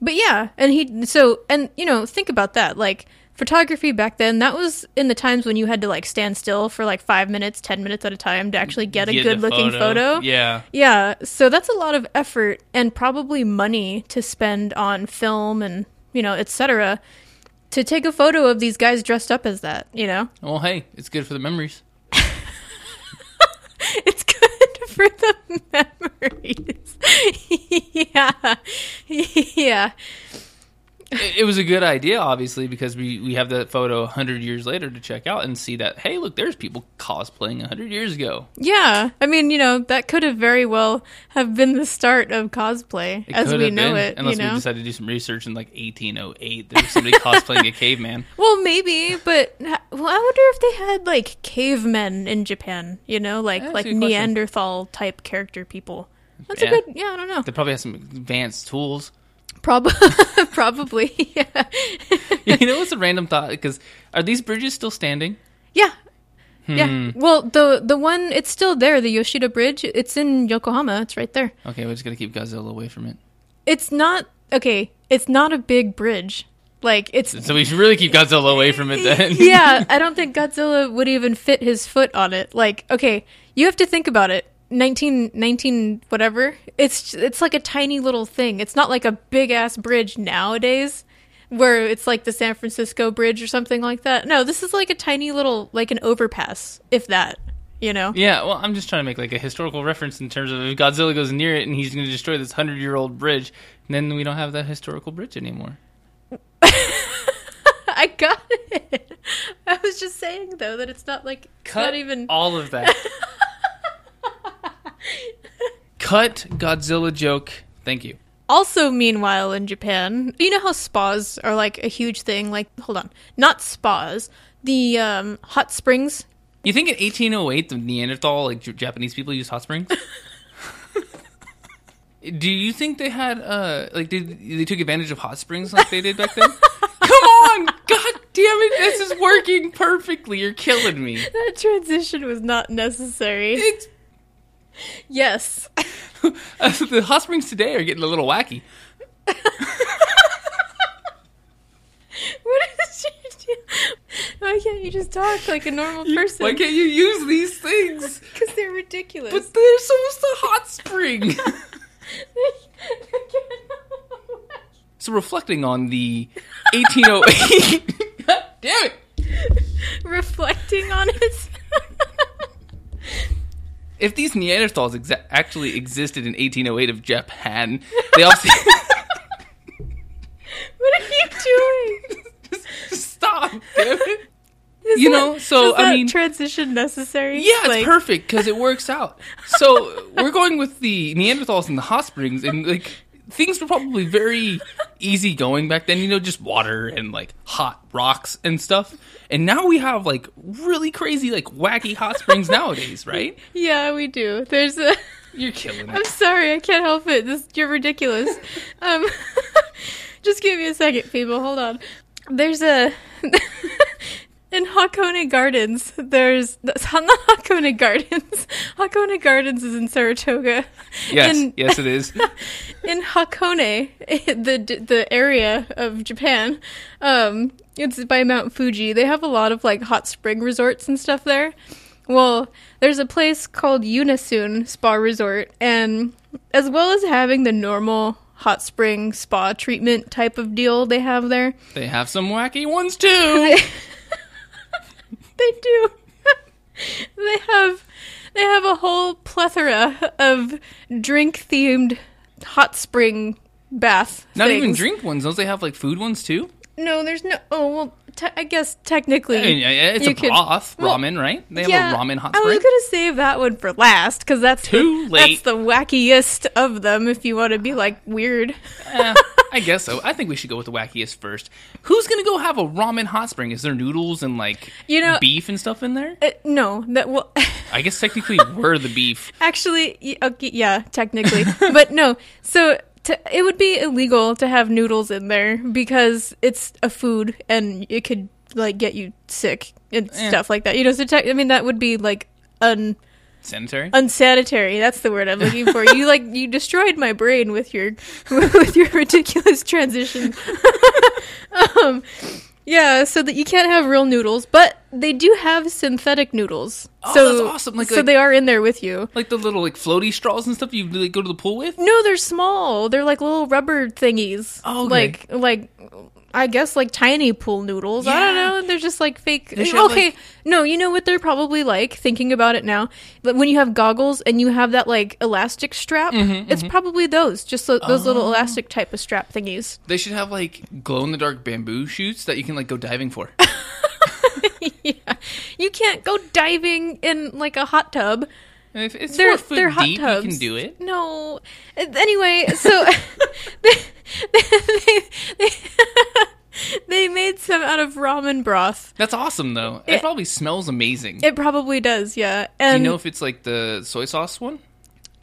B: But yeah, and he so and you know think about that like photography back then that was in the times when you had to like stand still for like five minutes, ten minutes at a time to actually get a
C: Get the
B: good looking photo.
C: Yeah.
B: Yeah, so that's a lot of effort and probably money to spend on film and, you know, etc. to take a photo of these guys dressed up as that, you know?
C: Well, hey, it's good for the memories. (laughs)
B: It's good (laughs) for the memories. (laughs) yeah. Yeah.
C: it, it was a good idea, obviously, because we, we have that photo 100 years later to check out and see that, hey, look, there's people cosplaying 100 years ago.
B: Yeah. I mean, you know, that could have very well have been the start of cosplay
C: It
B: as we know
C: been,
B: it,
C: Unless
B: you know?
C: we decided to do some research in like 1808. There was somebody (laughs) cosplaying a caveman.
B: Well, maybe, but well, I wonder if they had like cavemen in Japan, you know, like
C: That's
B: like
C: question.
B: Neanderthal type character people. That's
C: Yeah.
B: a good, yeah, I don't know.
C: They probably have some advanced tools.
B: Prob- (laughs) probably, yeah, (laughs)
C: you know what's a random thought? Because are these bridges still standing?
B: yeah,
C: Hmm.
B: yeah. Well, the the one it's still there, the Yoshida Bridge. It's in Yokohama. It's right there.
C: Okay, we're just gonna keep Godzilla away from it.
B: It's not okay. It's not a big bridge. Like it's
C: So we should really keep Godzilla away from it then. (laughs)
B: yeah, I don't think Godzilla would even fit his foot on it. Like, okay, you have to think about it. 19, 19 whatever. It's it's like a tiny little thing. It's not like a big ass bridge nowadays where it's like the San Francisco bridge or something like that. No, this is like a tiny little like an overpass, if that, you know.
C: Yeah, well, I'm just trying to make like a historical reference in terms of if Godzilla goes near it and he's going to destroy this hundred year old bridge, then we don't have that historical bridge anymore. (laughs)
B: I got it. I was just saying though that it's not like it's not even
C: all of that. (laughs) Cut Godzilla joke. Thank you.
B: Also, meanwhile, in Japan, you know how spas are like a huge thing? Like, hold on, not spas, the um, hot springs.
C: You think in 1808 the Neanderthal like J- Japanese people used hot springs? (laughs) Do you think they had uh like did they took advantage of hot springs like they did back then? (laughs) Come on, god damn it, this is working perfectly. You're killing me.
B: That transition was not necessary.
C: It's
B: Yes. (laughs)
C: the hot springs today are getting a little wacky. (laughs)
B: what did you do? Why can't you just talk like a normal person?
C: Why can't you use these things? (laughs)
B: Because they're ridiculous.
C: But they're supposed to hot spring. so reflecting on the 1808 God damn it.
B: Reflecting on it.
C: If these Neanderthals exa- actually existed in 1808 of Japan, they also (laughs)
B: what are you doing? (laughs)
C: just, just stop. Damn (laughs) it.
B: Is
C: You
B: that-
C: know, so, I mean-
B: transition necessary.
C: Yeah, it's
B: Like,
C: perfect because it works out. So we're going with the Neanderthals in the hot springs, and like things were probably very easy going back then. You know, just water and like hot rocks and stuff. And now we have like really crazy, like wacky hot springs nowadays, right? (laughs)
B: Yeah, we do. There's a. (laughs)
C: You're killing
B: me.
C: I'm
B: sorry, I can't help it. This you're ridiculous. (laughs) Um, just give me a second, people. Hold on. There's a in Hakone Gardens. There's not Hakone Gardens. (laughs) Hakone Gardens is in Saratoga.
C: Yes,
B: In,
C: yes, it is. (laughs)
B: in Hakone, (laughs) the the area of Japan, um, it's by Mount Fuji. They have a lot of like hot spring resorts and stuff there. Well, there's a place called Yunessun Spa Resort, and as well as having the normal hot spring spa treatment type of deal they have there,
C: They have some wacky ones too.
B: They do. (laughs) they have they have a whole plethora of drink themed hot spring bath.
C: Not even drink ones; those they have like food ones too.
B: No, there's no. Oh well, te- I guess technically.
C: I mean, it's a
B: could-
C: broth
B: well,
C: ramen, right? They have
B: yeah,
C: a ramen hot spring.
B: I was gonna save that one for last because that's
C: Too
B: the,
C: late.
B: That's the wackiest of them. If you want to be like weird,
C: Eh, (laughs) I guess so. I think we should go with the wackiest first. Who's gonna go have a ramen hot spring? Is there noodles and like
B: You know-
C: beef and stuff in there?
B: Uh, no, that well, (laughs)
C: I guess technically we're the beef.
B: actually, okay, yeah, technically, (laughs) but no. So to, it would be illegal to have noodles in there because it's a food and it could like get you sick and
C: Eh.
B: stuff like that. You know, so te- I mean that would be like un.
C: Sanitary.
B: unsanitary that's the word i'm looking for you like you destroyed my brain with your (laughs) with your ridiculous transition (laughs) um yeah so that you can't have real noodles but they do have synthetic noodles
C: Oh,
B: so
C: that's awesome. Like-
B: so
C: like-
B: they are in there with you
C: like the little like floaty straws and stuff you like, go to the pool with.
B: no they're small they're like little rubber thingies
C: Oh, okay.
B: like like I guess like tiny pool noodles. I don't know. They're just like fake.
C: They
B: Okay,
C: like-
B: no, you know what they're probably like. Thinking about it now, but when you have goggles and you have that like elastic strap,
C: Mm-hmm,
B: it's probably those, just those little
C: Oh.
B: elastic type of strap thingies.
C: They should have like glow in the dark bamboo shoots that you can like go diving for. (laughs)
B: yeah, you can't go diving in like a hot tub.
C: And if it's
B: They're
C: foot
B: they're hot
C: deep,
B: tubs.
C: you can do it.
B: No. Anyway, so (laughs) they, they, they, (laughs) they made some out of ramen broth.
C: That's awesome though. It,
B: It-
C: probably smells amazing.
B: It probably does, yeah.
C: do
B: And
C: you know if it's like the soy sauce one?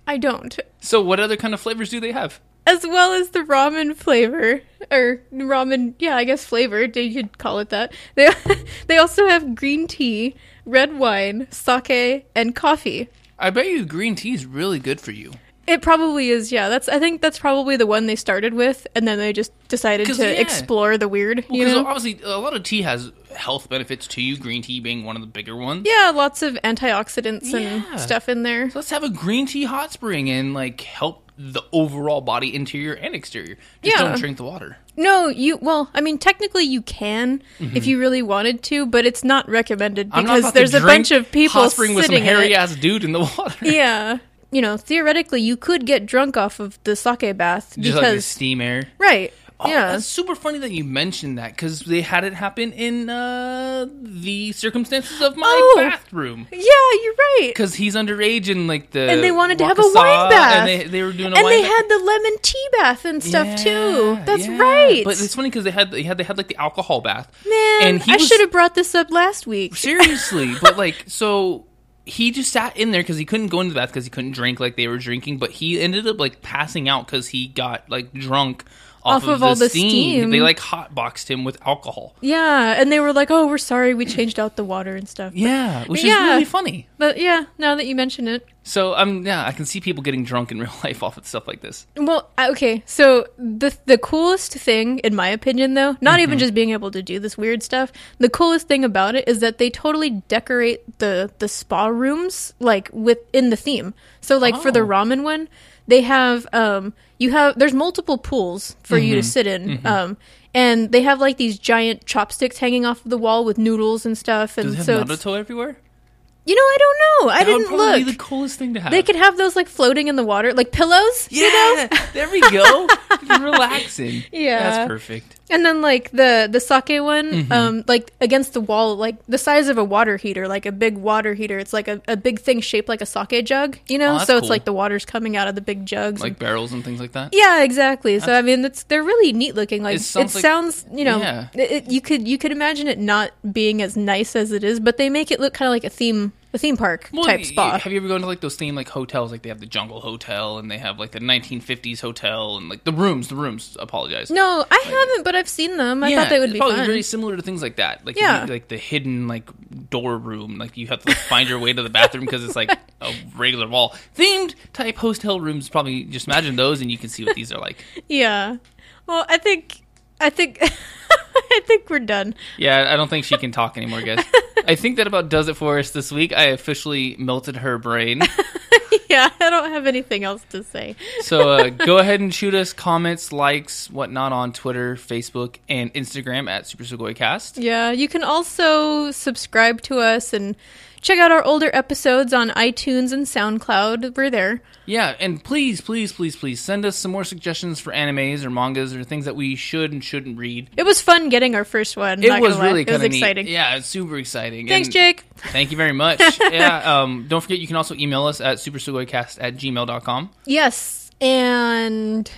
B: I don't.
C: So what other kind of flavors do they have?
B: As well as the ramen flavor or ramen, yeah, I guess flavor. You could call it that. They (laughs) they also have green tea, red wine, sake, and coffee.
C: I bet you green tea is really good for you.
B: It probably is, yeah. That's I think that's probably the one they started with, and then they just decided to
C: yeah.
B: explore the weird. You
C: Because
B: know?
C: obviously a lot of tea has health benefits to you. Green tea being one of the bigger ones.
B: Yeah, lots of antioxidants
C: Yeah.
B: and stuff in there.
C: So let's have a green tea hot spring and like help the overall body interior and exterior. Just
B: Yeah.
C: don't drink the water.
B: No, you well, I mean technically you can if you really wanted to, but it's not recommended
C: Mm-hmm. Not
B: because
C: about
B: there's a bunch of people
C: hot spring with some
B: sitting
C: hairy ass dude in the (laughs) water.
B: Yeah. You know, theoretically you could get drunk off of the sake bath
C: Just like the
B: because
C: steam air.
B: right.
C: Oh,
B: yeah.
C: that's super funny that you mentioned that because they had it happen in uh, the circumstances of my
B: Oh.
C: bathroom.
B: Yeah, you're right.
C: Because he's underage and like the
B: And they wanted to have a
C: Wakasa,
B: wine bath.
C: and they, they were doing a
B: And
C: wine
B: they
C: bath.
B: had the lemon tea bath and stuff
C: Yeah,
B: too. That's
C: yeah.
B: right.
C: But it's funny because they had they had they had like the alcohol bath.
B: Man,
C: and he
B: I
C: was-
B: should have brought this up last week.
C: seriously. but like so. He just sat in there because he couldn't go into the bath because he couldn't drink like they were drinking. But he ended up like passing out because he got like drunk off,
B: Off of all the
C: steam.
B: steam.
C: They like hot boxed him with alcohol.
B: Yeah, and they were like, "Oh, we're sorry, we changed out the water and stuff."
C: Yeah, which
B: Yeah.
C: is really funny.
B: But yeah, now that you mention it,
C: So um yeah, I can see people getting drunk in (laughs) real life off of stuff like this.
B: Well, okay. So the the coolest thing, in my opinion, though, not even just being able to do this weird stuff. The coolest thing about it is that they totally decorate the the spa rooms like within the theme. So like for the
C: Oh.
B: ramen one, they have um you have there's multiple pools for you to sit in. Um and they have like these giant chopsticks hanging off of the wall with noodles and stuff. And
C: Does
B: so
C: Naruto everywhere?
B: you know, I don't know. I
C: That would
B: didn't
C: probably
B: look.
C: be the coolest thing to have.
B: they could have those like floating in the water, like pillows.
C: yeah,
B: You know?
C: there we go. Relaxing. (laughs)
B: Yeah.
C: that's perfect.
B: And then like the the sake one,
C: Mm-hmm.
B: um, like against the wall, like the size of a water heater, like a big water heater. It's like a, a big thing shaped like a sake jug, you know.
C: Oh, that's
B: so it's like the water's coming out of the big jugs.
C: like
B: and-
C: barrels and things like that.
B: yeah, exactly. So I mean, it's they're really neat looking. Like
C: It
B: it
C: sounds
B: sounds,
C: like-
B: you know,
C: yeah.
B: it, it- you could you could imagine it not being as nice as it is, but they make it look kind of like a theme a theme park
C: Well,
B: type spa.
C: Have you ever gone to like those theme like hotels? Like they have the Jungle Hotel and they have like the 1950s hotel and like the rooms. The rooms. Apologize.
B: no, I haven't, but I've seen them. I thought they would be
C: probably
B: fun.
C: very similar to things like that. Like
B: Yeah.
C: you- like the hidden like door room. Like you have to like, find your way to the bathroom because it's like (laughs) a regular wall. Themed type hotel rooms. Probably just imagine those and you can see what these are like. (laughs)
B: Yeah. Well, I think I think (laughs) (laughs) I think we're done.
C: Yeah, I don't think she can talk anymore, guys. (laughs) I think that about does it for us this week. I officially melted her brain. (laughs)
B: Yeah, I don't have anything else to say.
C: So uh, go ahead and shoot us comments, likes, whatnot on Twitter, Facebook, and Instagram at Super Sugoi Cast.
B: Yeah, you can also subscribe to us and check out our older episodes on iTunes and SoundCloud. We're there.
C: Yeah, and please, please, please, please send us some more suggestions for animes or mangas or things that we should and shouldn't read.
B: It was fun getting our first one.
C: It was really
B: it was
C: kind of
B: exciting.
C: Yeah, it's super exciting.
B: Thanks,
C: And
B: Jake.
C: Thank you very much. (laughs) yeah, um, don't forget you can also email us at supersugoicast at gmail.com.
B: Yes, and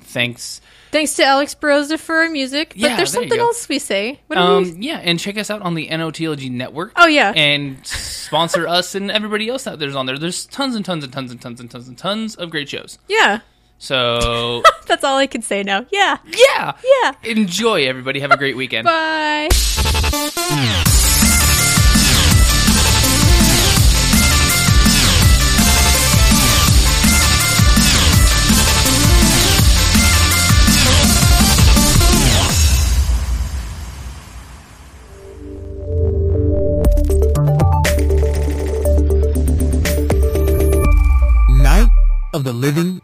C: Thanks.
B: Thanks to Alex Baroza for our music. But
C: Yeah,
B: there's
C: there
B: something else we say. What do we?
C: Um, yeah, and check us out on the NOTLG network.
B: Oh, yeah.
C: and sponsor (laughs) us and everybody else out there's on there. There's tons and tons and tons and tons and tons and tons of great shows.
B: Yeah,
C: So (laughs)
B: that's all I can say now. Yeah.
C: yeah,
B: Yeah.
C: Enjoy, everybody. Have a great weekend.
B: Bye.
A: Of the Living.